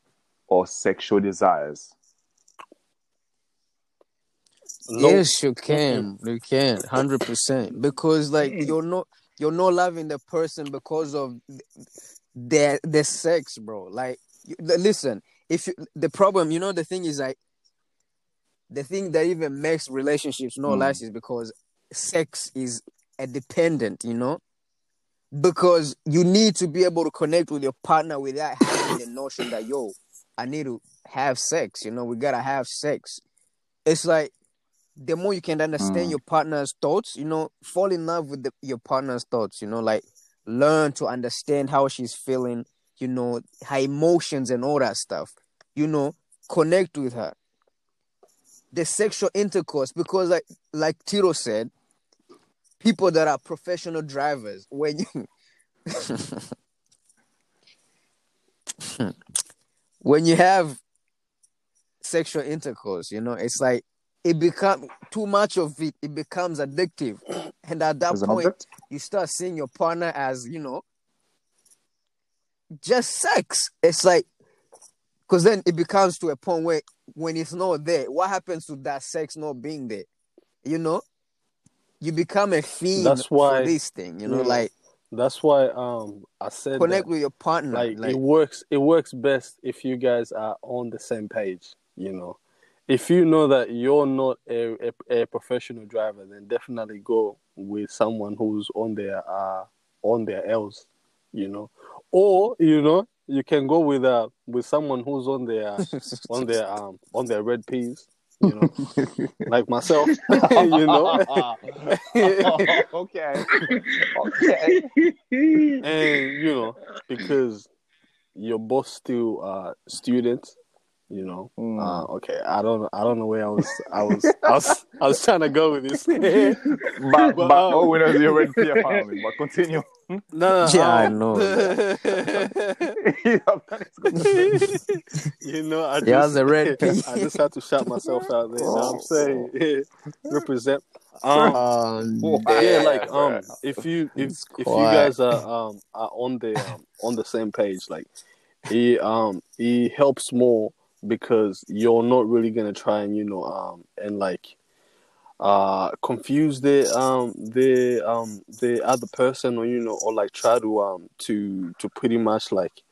or sexual desires no, Yes, you can. You can, hundred percent. Because like you're not you're not loving the person because of their their sex, bro. Like, you, listen, if you, the problem, you know, the thing is like the thing that even makes relationships not Mm. last is because sex is a dependent. You know, because you need to be able to connect with your partner without having the notion that yo, I need to have sex. You know, we gotta have sex. It's like the more you can understand Mm. your partner's thoughts, you know, fall in love with the, your partner's thoughts, you know, like learn to understand how she's feeling, you know, her emotions and all that stuff, you know, connect with her. The sexual intercourse, because like like Tiro said, people that are professional drivers, when you when you have sexual intercourse, you know, it's like it become too much of it, it becomes addictive. And at that as point, you start seeing your partner as, you know, just sex. It's like because then it becomes to a point where when it's not there, what happens to that sex not being there? You know? You become a fiend That's why- for this thing, you know, Yeah. like that's why um I said connect that, with your partner. like, Like, it works. It works best if you guys are on the same page. You know, if you know that you're not a, a, a professional driver, then definitely go with someone who's on their uh on their L's. You know, or you know you can go with uh with someone who's on their on their um on their red P's. You know, like myself. you know. okay okay and you know because you're both still uh students you know Mm. uh okay i don't i don't know where i was i was i was, I was trying to go with this but, but, um, oh, we know you're already clear family but continue no, no Yeah, I um, know. you know i just Yeah, the red P. i just had to shout myself out there you know what i'm Oh. saying represent um um, yeah, like um, bruh. if you if It's if you guys are um are on the um, on the same page, like he um he helps more because you're not really gonna try and you know um and like uh confuse the um the um the other person or you know or like try to um to to pretty much like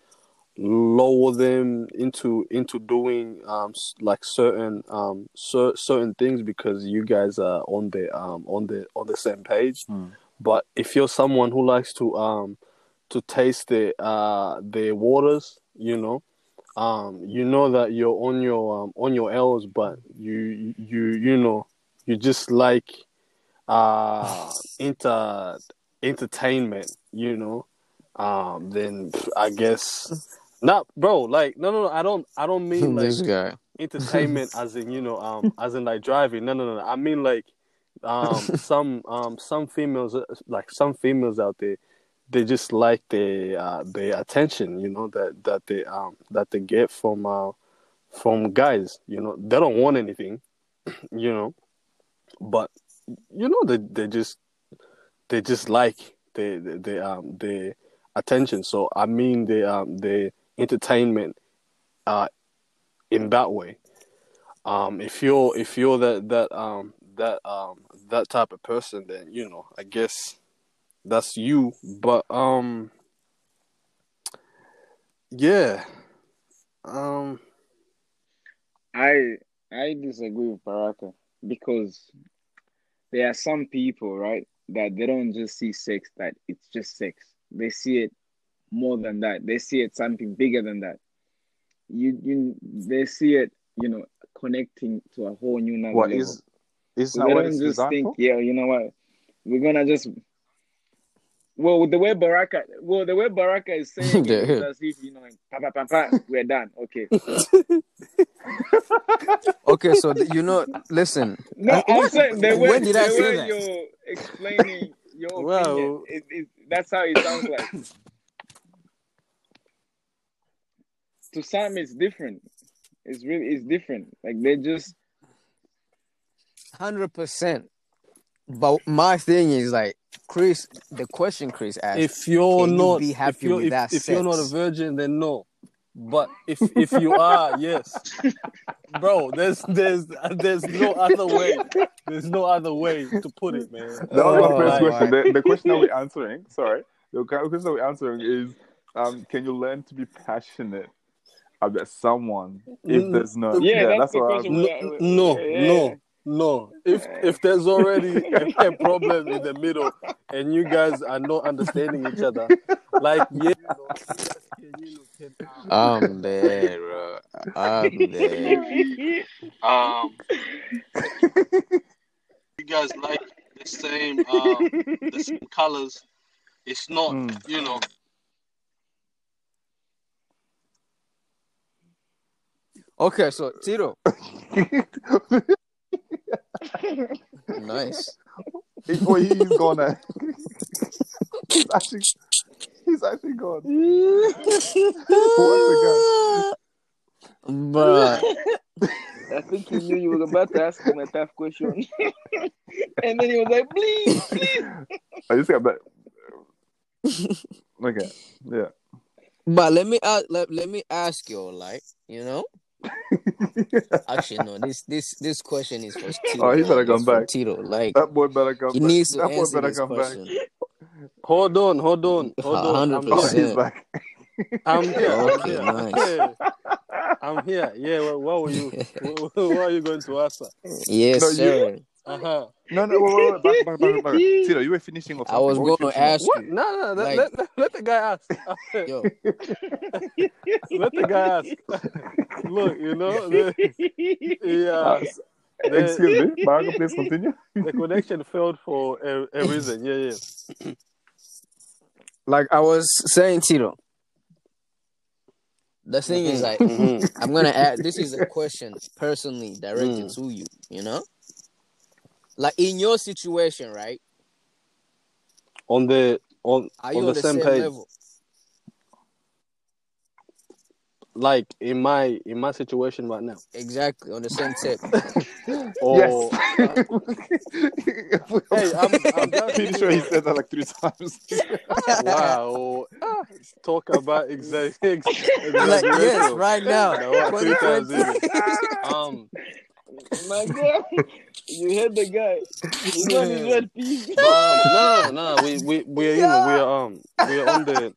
lower them into into doing um like certain um cer- certain things because you guys are on the um on the on the same page Hmm. but if you're someone who likes to um to taste the uh the waters. You know, um, you know that you're on your um, on your L's, but you you you know you just like uh inter entertainment. You know, um, then I guess not, bro. Like no no no. I don't I don't mean like this guy. entertainment as in you know um as in like driving no no no, i mean like um some um some females like some females out there they just like the uh the attention you know that that they um that they get from uh from guys you know. They don't want anything you know. But you know they they just they just like the the, the um the attention. So i mean the um the entertainment uh in that way. Um, if you're if you're that that um that um that type of person, then you know I guess that's you. But um, yeah, um, I I disagree with Baraka because there are some people, right, that they don't just see sex that it's just sex. They see it more than that. They see it something bigger than that. You you they see it, you know, connecting to a whole new level. What is is So they what don't it's just think, for? yeah, you know what, we're gonna just. Well, the way Baraka, well, the way Baraka is saying it is as if you know, pa, pa, pa, pa, we're done. Okay. Okay, so th- you know, listen. No, Uh, I'm saying the way, when did I say way that? you're explaining your Well- opinion, it, it, that's how it sounds like. to some, it's different. It's really, it's different. Like they just, Hundred percent. But my thing is like Chris. The question Chris asked. if you're Can you not be happy if you're with if, that if you're not a virgin, then no. But if if you are, yes, bro. There's there's there's no other way. There's no other way to put it, man. That was Oh, my first my. question. The, the question that we're answering, sorry, the question that we're answering is, um, can you learn to be passionate about someone if there's no? yeah, that's, the what question. I'm- we- we- No, yeah, yeah. no, no. If if there's already a, a problem in the middle and you guys are not understanding each other, like yeah, you guys can, you know, can, um, I'm there, bro. I'm there. um, you guys like the same um, the same colors. It's not, Mm. you know. Okay, so Tito. Nice. He- oh, he's gonna. he's actually, he's actually gone. What's But I think he knew you were about to ask him a tough question. and then he was like, please, please. I just got back. Okay, yeah. but let me uh, let, let me ask you, like, you know. Actually, no. This this this question is for Tito. Oh, he better It's come for back. Tito, like, That boy better come he back. needs to that boy answer better this come question. back. Hold on, hold on, hold on. I'm Oh, 100. here. he's back. I'm here. I'm here. nice. Yeah. I'm here. Yeah. What, what were you? What, what are you going to answer? Yes, No, sir. Uh huh. No, no, wait, wait, wait, back, back, back, back. Tito, you were finishing off I was something. What going you to finishing ask What? you, No, no. Let, Like- let, let, let the guy ask. yo, let the guy ask. Look, you know, the, the, uh, excuse me, Baraka, please continue. the connection failed for a, a reason. Yeah, yeah. like I was saying, Tito. The thing is, like, Mhm. I'm gonna add. This is a question personally directed Mm. to you. You know, like in your situation, right? On the on Are you on on the the same same page. level? Like in my in my situation right now. Exactly on the same tip. Or yes. Hey, I'm- I'm pretty sure he said that like three times. wow. Talk about exact like yes, right now. No, what, three times 2020. Um, My God, you hit the guy. He's on his red P's. but, um, no, no, no, we we we are you know we are um we are on the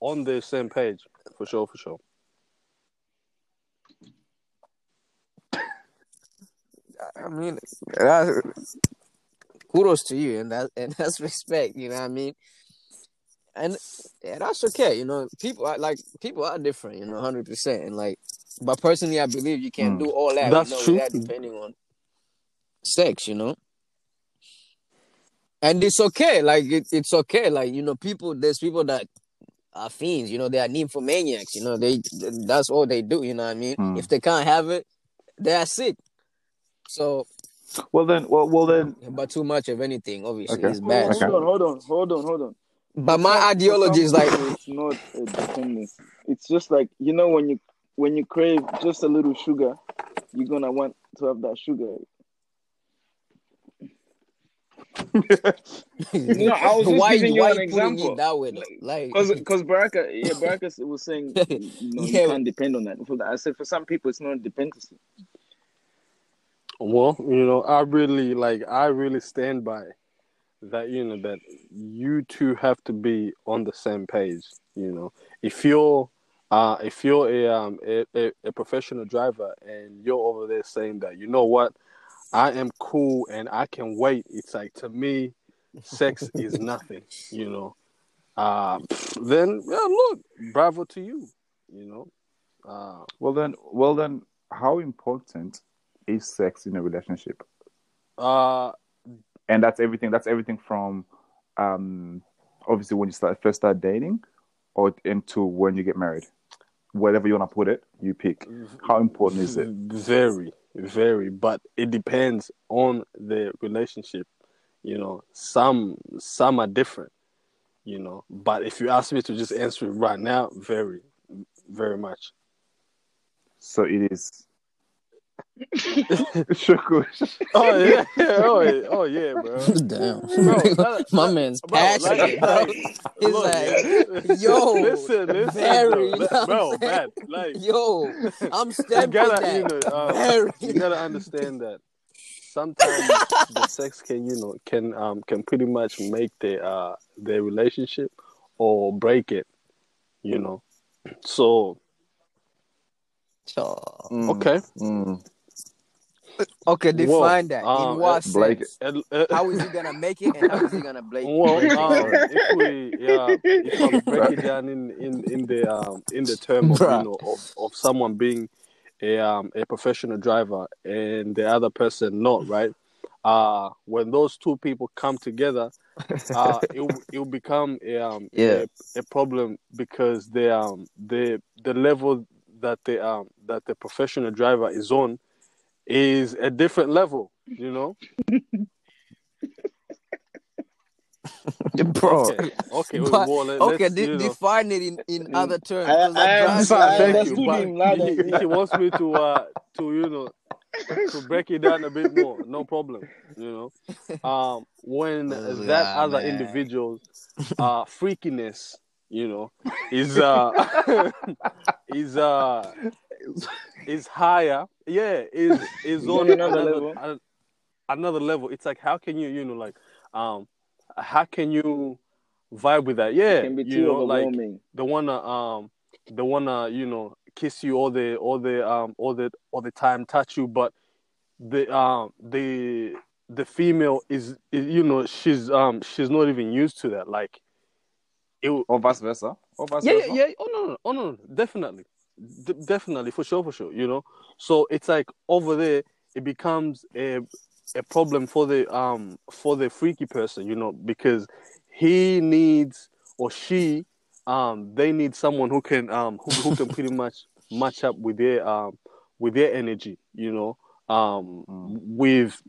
on the same page for sure for sure. I mean, that's, kudos to you, and that and that's respect. You know what I mean? and yeah, that's okay. You know, people are like people are different. You know, hundred percent. And like, but personally, I believe you can Mm. do all that. That's you know, true. without depending on sex. You know, and it's okay. Like it, it's okay. Like you know, people. There's people that are fiends. You know, they are nymphomaniacs. You know, they that's all they do. You know what I mean? Mm. If they can't have it, they are sick. So, Well then, well, well then, but too much of anything, obviously, Okay. is bad. Hold on, hold on, hold on, hold on. But my ideology is like, it's not a dependence. It's just like you know when you when you crave just a little sugar, you're gonna want to have that sugar. No, I was just why giving you why an example. it that way? Like, Because because Baraka yeah Baraka was saying you know Yeah. you can't depend on that. For I said for some people it's not dependency. Well, you know, I really like I really stand by that, you know, that you two have to be on the same page, you know. If you're uh if you're a um a, a, a professional driver and you're over there saying that, you know what, I am cool and I can wait, it's like to me, sex is nothing, you know. Uh then yeah, look, bravo to you, you know. Uh well then, well then, how important is sex in a relationship? uh And that's everything. That's everything from, um, obviously when you start first start dating, or into when you get married. Whatever you wanna put it, you pick. How important is it? Very, very, but it depends on the relationship. You know, some some are different. You know, but if you ask me to just answer it right now, very, very much. So it is. Shuku. Oh yeah, yeah, oh yeah, oh yeah, bro. damn, Bro, that- my man's Bro, passionate, like, bro. like, He's look, like, yeah. yo, listen, listen, very, bro, you bro, man, like Yo, I'm you gotta, that. you know, uh, Very. you gotta understand that sometimes the sex can, you know, can um can pretty much make the uh their relationship or break it, you know. So Oh. okay, Mm. Okay, define that. um, In what Blake- sense? uh, uh, How is he gonna make it, and how is he gonna break, well, break it? um, if we yeah, if I break it down in in in the um in the term of you know of, of someone being a um a professional driver and the other person not right, uh when those two people come together, uh it it will become a um Yeah. a, a problem because the um the the level that the um that the professional driver is on is a different level, you know. bro. Okay, okay, But- well, let, okay, let's, de- you know. define it in, in Mm. other terms. I- 'cause I drives understand- me I mad. Thank you, but him he, he wants me to uh to you know to break it down a bit more. No problem, you know. Um, when Oh, that yeah, other man. individual's uh freakiness, you know, is uh is uh is higher. Yeah, is is on another another level. a- another level. It's like how can you you know like um how can you vibe with that? Yeah, It can be you know like the wanna um the wanna you know kiss you all the all the um all the all the time touch you but the um the the female is, is you know she's um she's not even used to that like it Or vice versa. Or vice yeah, versa. yeah, yeah. Oh no, no, oh no, no. definitely, D- definitely for sure, for sure. You know, so it's like over there, it becomes a a problem for the um for the freaky person, you know, because he needs or she um they need someone who can um who, who can pretty much match up with their um with their energy, you know. Um, Mm. with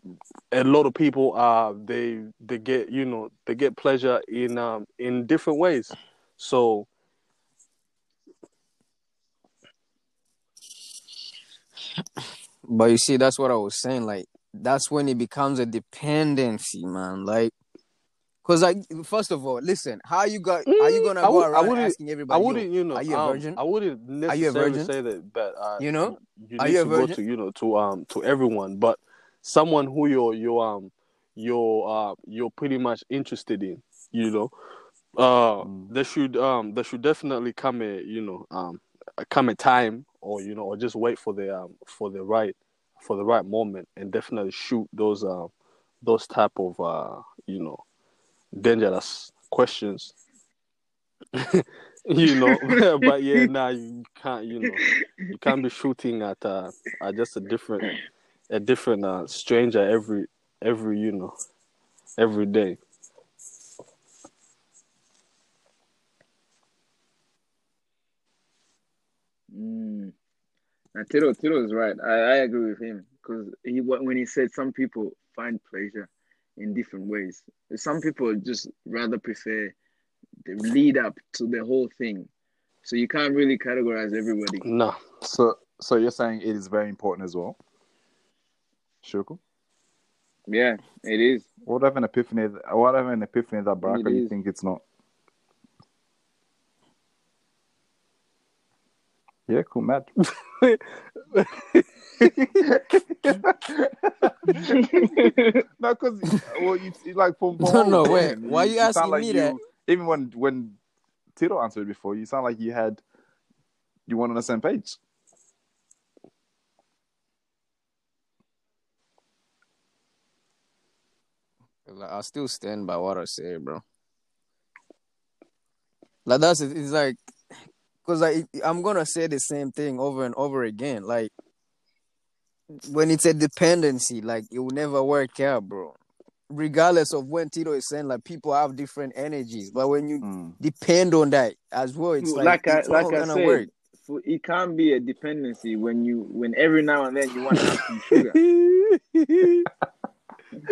a lot of people, uh, they they get you know they get pleasure in um in different ways. So But you see, that's what I was saying. Like, that's when it becomes a dependency, man. Like, cause like, first of all, listen, how you got? Are you gonna Mm, I go would- I around wouldn't- asking everybody? yo, wouldn't, you know, are you a um, virgin? I wouldn't necessarily say that but uh, You know? you Are need you to go virgin? to you know to um to everyone, but someone who you're you um you're uh you're pretty much interested in, you know, uh Mm. there should um there should definitely come a you know um come a time or you know or just wait for the um for the right for the right moment and definitely shoot those um those type of uh you know dangerous questions you know. but yeah, nah, you can't. You know, you can't be shooting at uh, at just a different a different uh, stranger every every you know every day. Now, Tito, Tito is right. I, I agree with him because he when he said some people find pleasure in different ways. Some people just rather prefer the lead up to the whole thing. So you can't really categorize everybody. No, So, so you're saying it is very important as well. Shuko? Yeah, it is. What have an epiphany? What have an epiphany that Baraka you think it's not? Yeah, cool, Matt. no, because well, you you like from No, no, wait. Why are you sound asking like me that? Even when when Tito answered before, you sound like you had you weren't on the same page. Like, I still stand by what I say, bro. Like that's. It's like, cause like I'm gonna say the same thing over and over again. Like when it's a dependency, like it will never work out, bro. Regardless of when Tito is saying, like people have different energies, but when you Mm. depend on that as well, it's like, Like I- it's like I gonna said, work. It can't be a dependency when you when every now and then you want to have some sugar.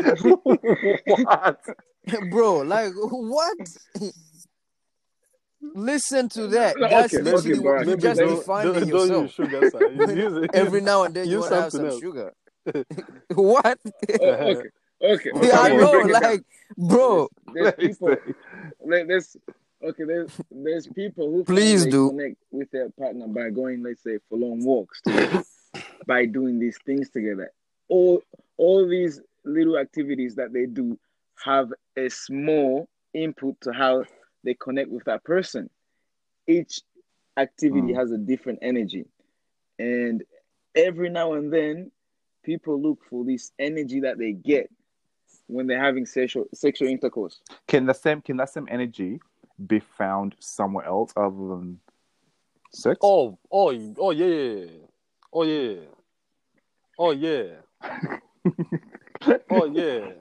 what? bro. Like what? Listen to that. No, That's okay, literally okay, what you Maybe just don't- defined don't, it don't yourself. use sugar, sir. Use- use- Every now and then you use want to have some else. sugar. what? Oh, okay, okay. okay Yeah, I know. it. Like, bro, there's Let me people. there's okay. There's there's people who Please do. connect with their partner by going, let's say, for long walks together, by doing these things together. All all these little activities that they do have a small input to how they connect with that person. Each activity Mm. has a different energy, and every now and then, people look for this energy that they get when they're having sexual sexual intercourse. Can the same can that same energy be found somewhere else other than sex? Oh, oh, oh yeah, oh yeah, oh yeah, oh yeah.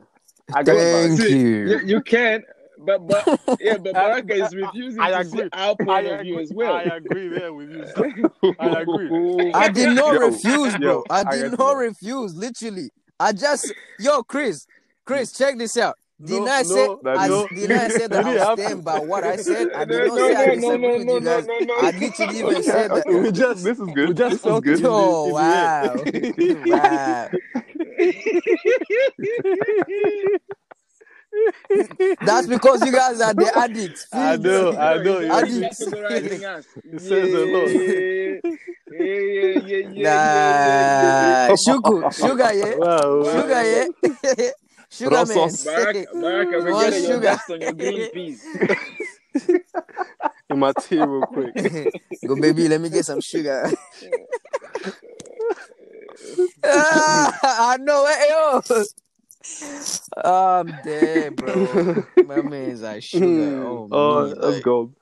I got thank you. You, you can, but but yeah, but Baraka is refusing I to see agree. our I point of view agree, as well. I agree there with you. sir. I agree. I did not Yo, refuse, bro. yo, I I did got not you. refuse. Literally, I just yo, Chris, Chris, check this out. Did No, I say no, I, no. did I say that I have stand by what I said? I did No, not say I no, no, disagree no, with no, you no, guys. no, no. I literally even said that. We just this is good. we just this is felt good. it. Yo, in the wow, wow. That's because you guys are the addicts. I Fiends. know, I know. He's you I already did- categorizing. It says a lot. Yeah, yeah, yeah, yeah, yeah, yeah, Nah, sugar, sugar, yeah, Wow, wow. sugar, yeah, sugar man. Rosos. Baraka, Baraka, we're More getting your sugar. dust on your green P's. In my tea real quick. Go, baby, let me get some sugar. ah, I know it, yo. I'm dead, bro. My man's like sugar. Oh, Oh, me, that's like, gold.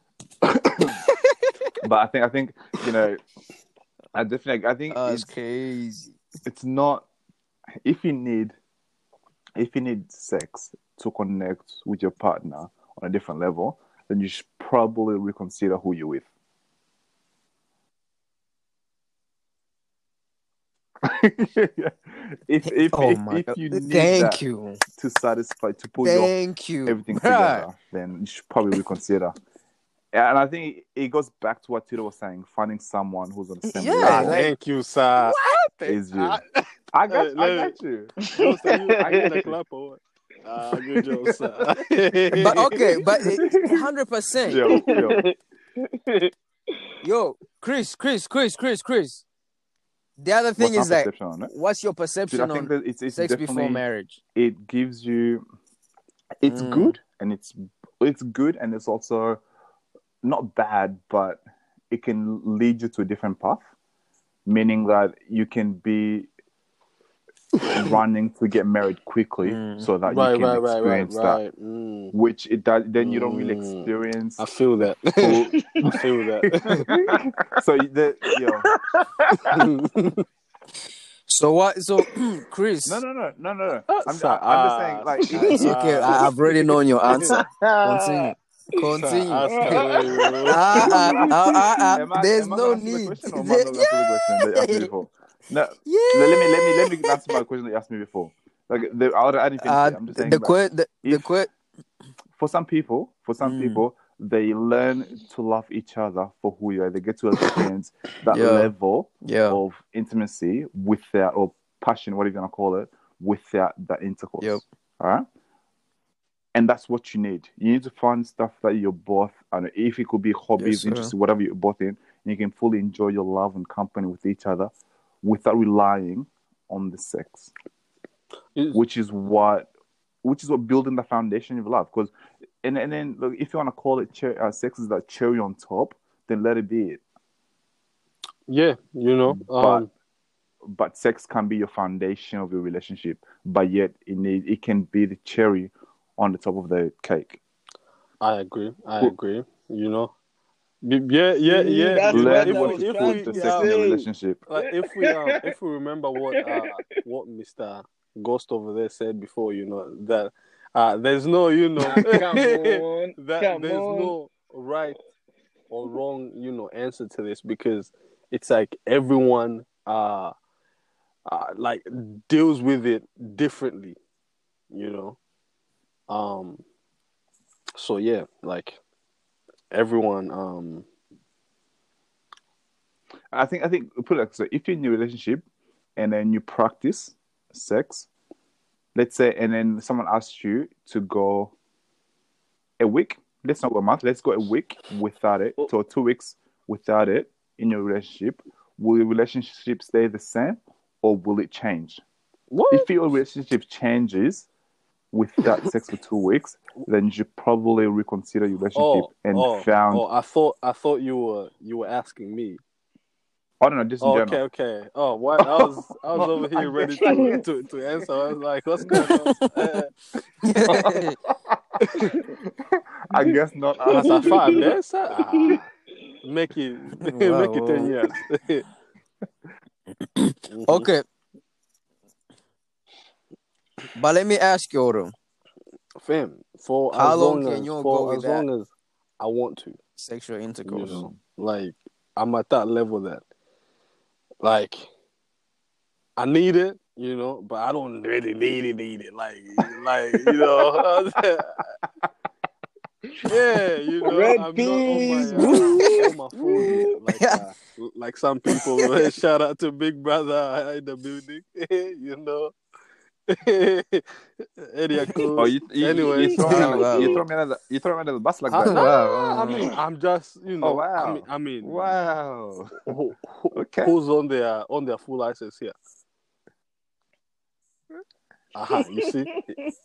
but I think I think you know, I definitely I think oh, it's, it's crazy. it's not if you need if you need sex to connect with your partner on a different level, then you should probably reconsider who you're with. if if, Oh if, if you need Thank that you, to satisfy to put your thank you, everything bruh. together, then you should probably reconsider. And I think it goes back to what Tito was saying: finding someone who's on the same Yeah, Ah, level thank you, sir. is you. Ah, I got, Hey, I let- got you. Yo, so you, I I get got the you. clap or what? Ah, good job, sir. But okay, but hundred percent. Yo, yo. Yo, Chris, Chris, Chris, Chris, Chris. The other thing What's is that what's your Dude, perception I think on that it's, it's sex before marriage? it gives you it's Mm. good and it's it's good and it's also not bad but it can lead you to a different path meaning that you can be running to get married quickly Mm. so that Right, you can right, right, right, experience that. right. Mm. Which it does, then you don't really Mm. experience. I feel that. I feel that. so you- the, yo, So what? So Chris, no, no, no, no, no. no. I'm, Sir, I'm, I'm just saying, ah, like, sir. it's okay. I, I've already known your answer. Continue. Continue. Ask Ah, away, ah, ah, ah, ah, There's I no gonna the need. question or am I not gonna answer the question that you asked me before? No, Yeah. let me let me let me answer my question that you asked me before. Like, the, I would add anything. Uh, I'm just saying, the que- the, the if- for some people, for some Mm. people, they learn to love each other for who you are. They get to experience that Yeah. level yeah, of intimacy without or passion, whatever you're gonna call it, without that intercourse. Yep. All right. And that's what you need. You need to find stuff that you're both, and if it could be hobbies, sir. interests, whatever you're both in, and you can fully enjoy your love and company with each other without relying on the sex, Is- which is what, which is what building the foundation of love. Because, and and then look, if you want to call it cher- uh, sex is that cherry on top, then let it be it. Yeah, you know. But- Um, but sex can be your foundation of your relationship, but yet it need, it can be the cherry on the top of the cake. I agree. I agree. You know. B- Yeah, yeah, yeah. that's you what Learn I if was we, to if trying we, put the to sex uh, in a relationship. like, if we um, if we remember what uh, what Mister Ghost over there said before, you know that uh, there's no, you know, come on, that come there's on. no right or wrong, you know, answer to this because it's like everyone uh, uh like deals with it differently, you know. Um so yeah, like everyone um I think I think put it like so. If you're in a relationship and then you practice sex, let's say, and then someone asks you to go a week. Let's not go a month. Let's go a week without it, or two weeks without it in your relationship. Will your relationship stay the same, or will it change? what? If your relationship changes without sex for two weeks, then you should probably reconsider your relationship Oh, and oh, found. oh, I thought I thought you were you were asking me. I don't know, just in Oh, general. okay, okay. Oh, what? I was I was over here ready to, to, to answer. I was like, what's going on? I guess not. that's a five days. Ah, make it Wow, make it ten years. Mhm. okay. But let me ask you, though, fam. For How as long long can as you go for with as that? long as I want to, sexual you intercourse. know, like I'm at that level that, like, I need it, you know, but I don't really need it, need it, like, like you know. Yeah, you know, Red I'm peas. not on my, uh, on my phone. Like, uh, like some people. shout out to Big Brother in the building. you know. Area code. Oh, you, you, Anyway, you, throw me under, you throw me under the, you throw me under the bus like I, that. no, Wow. I mean, I'm just, you know. Oh, wow. I mean, I mean, Wow. who, who- Okay. who's on their on their full license here? Aha, you see,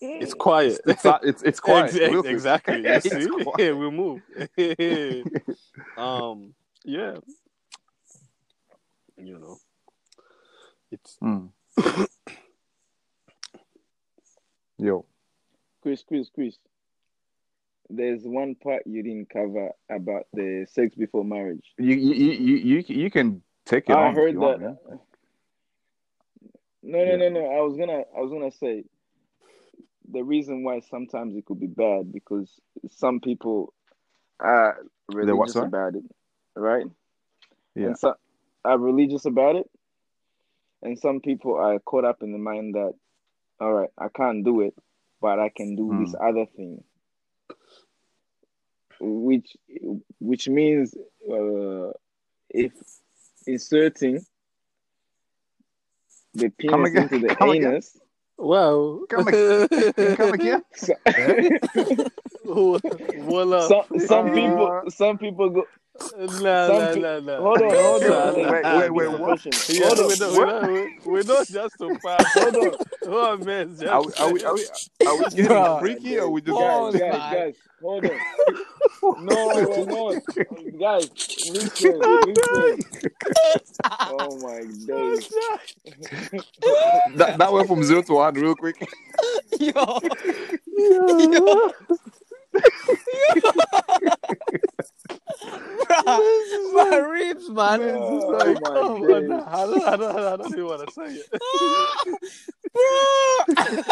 it's quiet. It's it's it's quiet. Ex- exactly. You It's see, quiet. we move. um, yeah. You know, it's Mm. Yo, Chris, Chris, Chris. There's one part you didn't cover about the sex before marriage. you you you you, you, can take it I heard that. want. No, no, Yeah. no, no. I was gonna, I was gonna say the reason why sometimes it could be bad because some people are religious about it, right? Yeah. And some are religious about it, and some people are caught up in the mind that, all right, I can't do it, but I can do Hmm. this other thing, which which means uh, if inserting the Come penis again, into the come again. anus. wow. Come again. Come again. So, Voila. some some Uh, people some people go Nah, some nah, pe- nah, nah. hold on hold on Nah, hold nah, on. Wait, wait, wait, what? Yeah, hold on we don't, we don't, we, we don't just to pass. hold on Oh man, just Are we, are we, are we, are we getting Bruh. freaky or we just Pause, guys guys guys hold on No, we're not. Guys, listen, listen. Oh my days. that, that went from zero to one real quick. Yo. Yo. Yo, Yeah. my ribs, man. Oh Like, my oh my days. God. I don't, I don't, I don't even want to say it.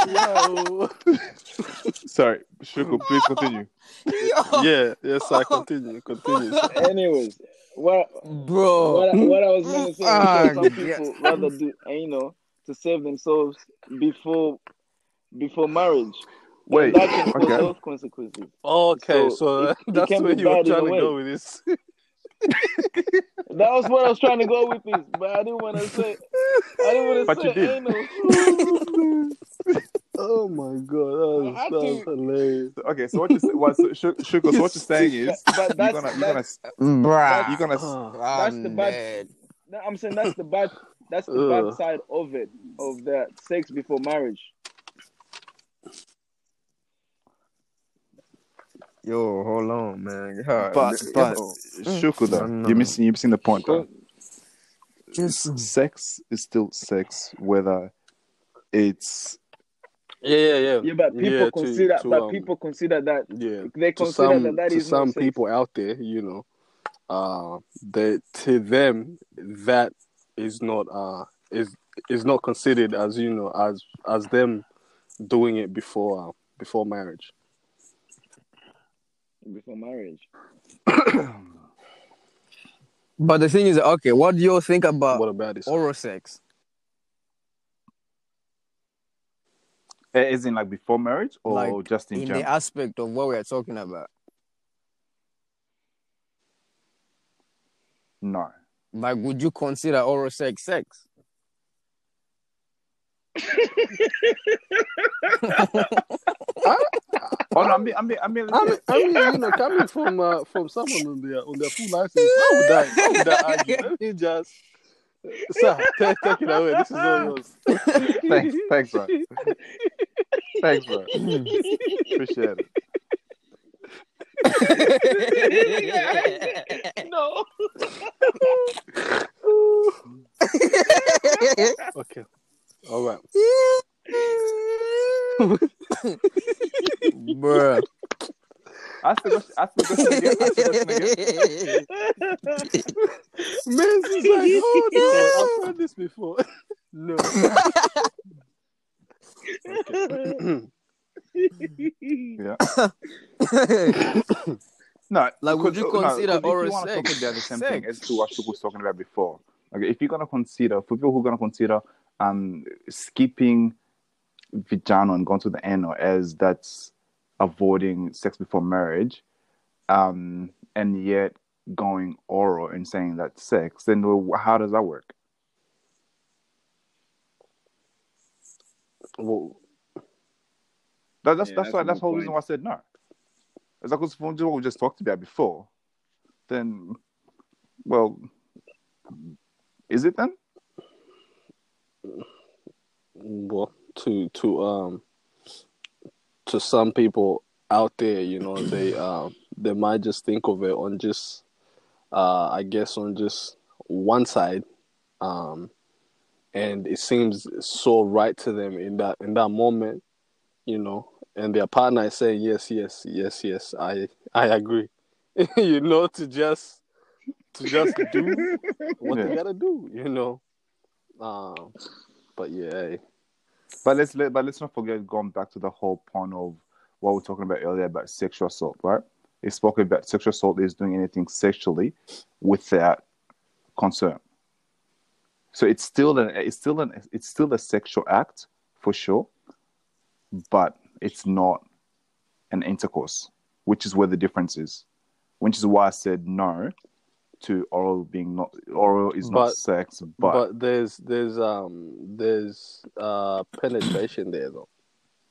Yo. Sorry, Shuko, please continue. Yo, yeah, yes, I continue, continue. Anyways, what bro. what, what I was going to say is some yeah. people rather do you know to save themselves before before marriage. And Wait, that can cause okay. health consequences. Okay, So, so, it- it that's can where be you were bad in trying a to way. go with this. That was what I was trying to go with this, but I didn't want to say. I didn't want to But to you did. anal. oh my god, I that was, that was do- hilarious. Okay, so what you say, what, so, Shu- Shuko, so what you're saying is But you're gonna you're gonna that's, mm, Bruh. you're gonna that's the bad- dead. I'm saying that's the bad that's the Ugh. bad side of it of the sex before marriage. Yo, hold on, man. God, but yo. but Shuko though, No, no. you're missing you're missing the point though. Just- sex is still sex, whether it's Yeah, yeah, yeah. Yeah, but people Yeah, to- consider to, but um, people consider that yeah. they to consider some that that to is some not sex. people out there, you know, uh, that to them that is not uh is is not considered as you know as as them doing it before uh, before marriage. Before marriage. But the thing is, okay, what do you think about what about this? oral sex? Eh, as in like before marriage or Like, just in, In general. the aspect of what we're talking about. no. Like, would you consider oral sex sex? Oh no, I mean I mean I mean, I mean, I mean, you know, coming from uh, from someone on their on their full license, why would I? Why would I argue? Let me just, sir, take, take it away. This is all yours. thanks, thanks, bro. Thanks, bro. Appreciate it. no. Okay, all right. Bruh. Ask the question. Ask the question again. Ask the question again. Man, is like, oh no, I've heard this before. no. Yeah. No, Like, would because- you no, consider 'cause if oral you wanna sex talk about the same thing sex? as to what Shuko was talking about before. Okay, if you're gonna consider, for people who are gonna consider um skipping vagina and going to the anal as that's avoiding sex before marriage, um, and yet going oral and saying that's sex, then how does that work? Well, That, that's Yeah, that's that's why that's the whole reason why I said no. It's like what we just talked about before, then, well, is it then? well, to to um to some people out there, you know, they um they might just think of it on just uh I guess on just one side. Um and it seems so right to them in that in that moment, you know, and their partner is saying yes, yes, yes, yes, I I agree. you know, to just to just do what they gotta do, you know. Um but yeah, hey. But let's let, but let's not forget going back to the whole point of what we were talking about earlier about sexual assault, right? It spoke about sexual assault is doing anything sexually without concern. So it's still an it's still an it's still a sexual act for sure, but it's not an intercourse, which is where the difference is. Which is why I said no to oral being not oral is not sex, but, but, there's there's um there's uh penetration there though.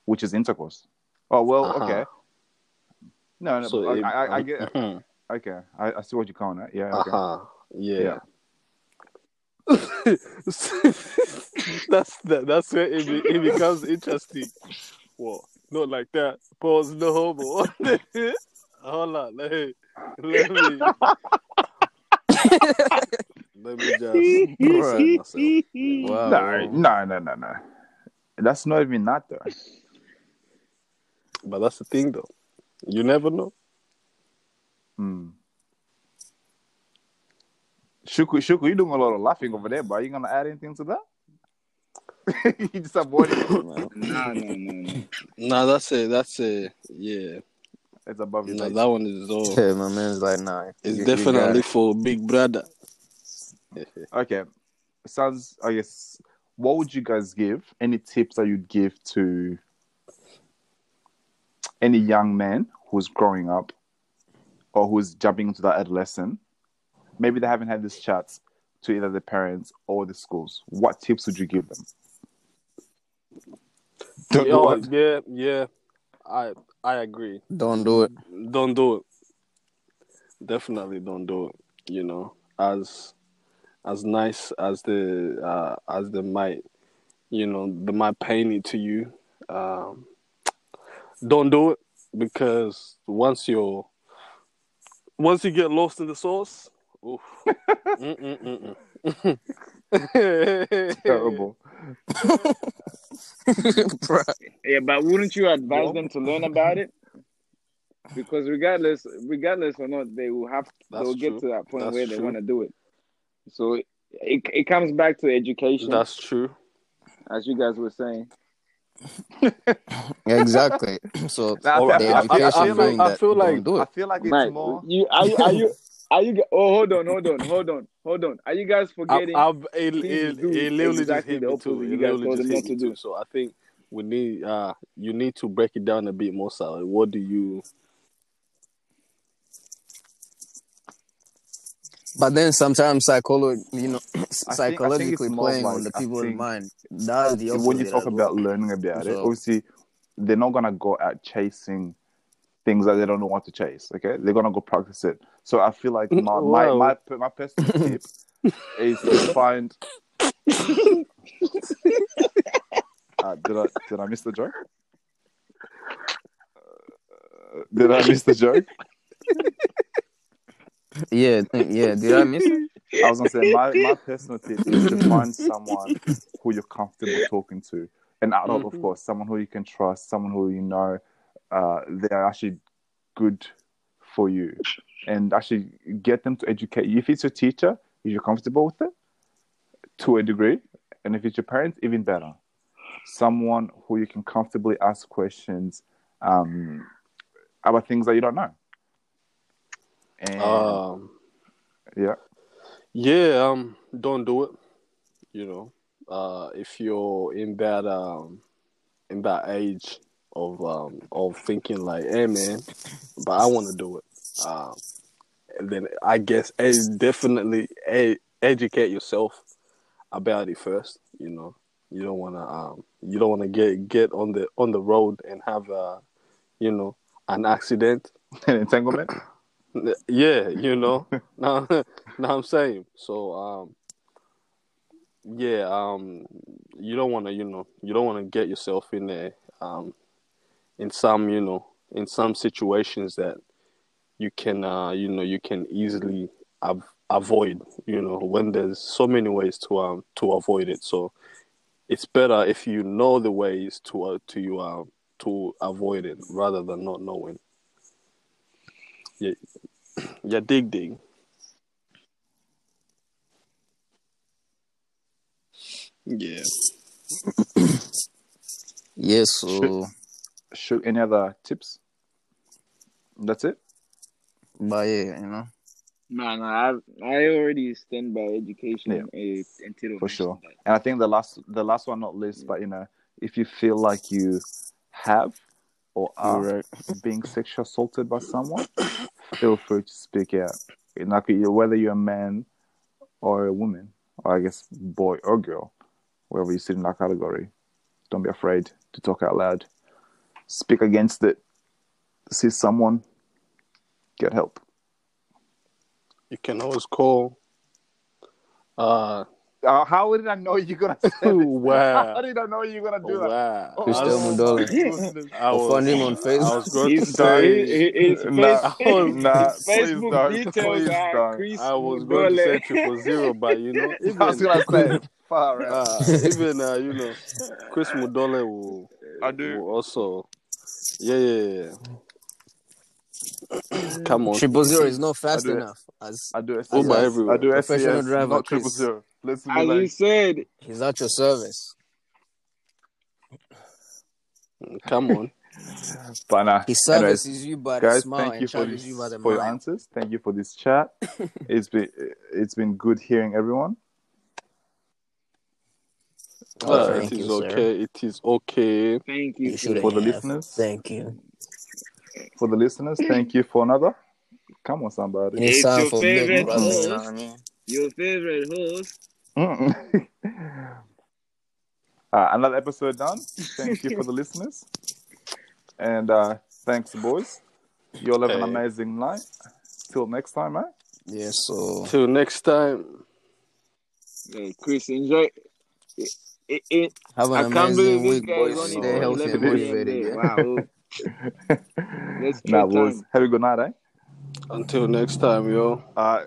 which is intercourse. Oh well, Uh-huh. okay. No, no, So I, it- I, I get. Mhm. Okay, I, I see what you're calling it. Yeah, okay. Uh-huh. Yeah. Yeah. that's that, that's where it, it becomes interesting. Well, not like that. Pause no homo. hold on. Let let me, let me just Bruh. Wow. No, no, no, no, no. That's not even that though. But that's the thing, though. You never know. Hmm. Shuku, Shuku, you doing a lot of laughing over there, bro. Are you gonna add anything to that? you just avoiding it. No, no, no, no. No, that's it. That's it. Yeah. It's above your No, that one is all. Yeah, my man's like, nah. It's you- you definitely it. for Big Brother. Okay. Sounds I guess what would you guys give? Any tips that you'd give to any young man who's growing up or who's jumping into that adolescent? Maybe they haven't had this chat to either the parents or the schools. What tips would you give them? Don't Oh, yeah, yeah. I I agree. Don't do it. Don't do it. Definitely don't do it. You know, as as nice as the uh, as the might, you know, the might pain it to you. Um, don't do it because once you're once you get lost in the sauce. Terrible. Yeah, but wouldn't you advise No. them to learn about it? Because regardless, regardless or not, they will have That's they'll get to that point That's where they want to do it. So it, it it comes back to education, That's true. as you guys were saying. Exactly. So Nah, I, the I- I- I education feel like, that I feel like- don't I feel like it's Right? more. You are you are you are you? Oh, hold on, hold on, hold on, hold on. Are you guys I, forgetting? I, it, it, it literally exactly just hit the me opposite too. you It guys literally told just them hit not me to do. too. So I think we need uh you need to break it down a bit more, Sally. What do you But then sometimes psycholo- you know, I think it's psychologically playing like, on the I people's think mind. That's the opposite. when you talk about learning about it, obviously they're not gonna go out chasing things that they don't know what to chase. Okay, they're gonna go practice it. So I feel like my my my, my personal tip is to find. Uh, did I did I miss the joke? Uh, did I miss the joke? yeah, yeah. Did I miss it? I was gonna say my, my personal tip is to find someone who you're comfortable talking to, an adult, of Mhm. course, someone who you can trust, someone who you know uh, they are actually good for you, and actually get them to educate you. If it's your teacher, if you're comfortable with it, to a degree, and if it's your parents, even better. Someone who you can comfortably ask questions um, about things that you don't know. And um yeah. yeah, um don't do it. You know. Uh if you're in that um in that age of um of thinking like, hey man, but I wanna do it. Um and then I guess eh, definitely eh, educate yourself about it first. You know, you don't want to um, you don't want to get get on the on the road and have uh, you know, an accident. An entanglement. Yeah, you know. now, now I'm saying so. Um, yeah, um, you don't want to, you know, you don't want to get yourself in there um, in some, you know, in some situations that you can, uh, you know, you can easily av- avoid. You know, when there's so many ways to um to avoid it. So it's better if you know the ways to uh, to you uh, to avoid it rather than not knowing. Yeah, yeah, dig dig. Yeah. Yes. So, Shoot, any other tips? That's it. but yeah, you know. No, no, I I already stand by education Yeah. Eh, until For sure. And I think the last, the last one not least, but you know, if you feel like you have or are Right. being sexually assaulted by someone, feel free to speak out. Like whether you're a man or a woman, or I guess boy or girl, wherever you sit in that category, don't be afraid to talk out loud. Speak against it. See someone, get help. You can always call uh Uh, how did I know you're gonna say this? Wow. How did I know you're gonna do that? wow. Oh, Crystal I Mudola. was- find him on I was Facebook. going to His, say. his, his Nah, face- nah, Facebook don't, details please are. Chris I was going to Mudole. say triple zero, but you know, even, I was gonna say far uh, even uh, you know, Chris Mudole will, I do. will also, yeah, yeah, yeah. Come on, Triple zero is not fast do it. enough. As I do Uber everywhere. I do Professional SCS, driver, not triple Chris. zero. Let's be As you said, he's at your service. come on. but nah. He Anyways, you by the guys, smile thank and you for this, you by the for your answers. Thank you for this chat. it's been it's been good hearing everyone. Oh, Uh, thank it is you, sir. okay. It is okay. thank you. You For the have. listeners. Thank you. For the listeners, thank you for another. Come on, somebody. It's It's your favorite Big Brother. You host. know what I mean? Your favorite host. Uh, another episode done. Thank you for the listeners. And uh, thanks, boys. You all have an amazing night. Till next time, eh? Yes, so Till next time. Hey, Chris, enjoy. It, it, it, have an I can't amazing believe this week, guy boys. is only Stay healthy and motivated. Wow. Let's nah, trade boys. Have a good night, eh? Until next time, yo. Uh,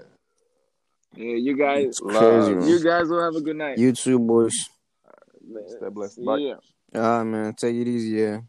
Yeah, you guys. Crazy. You guys will have a good night. You too, boys. stay blessed. Bye. Yeah. Ah, man, take it easy, yeah.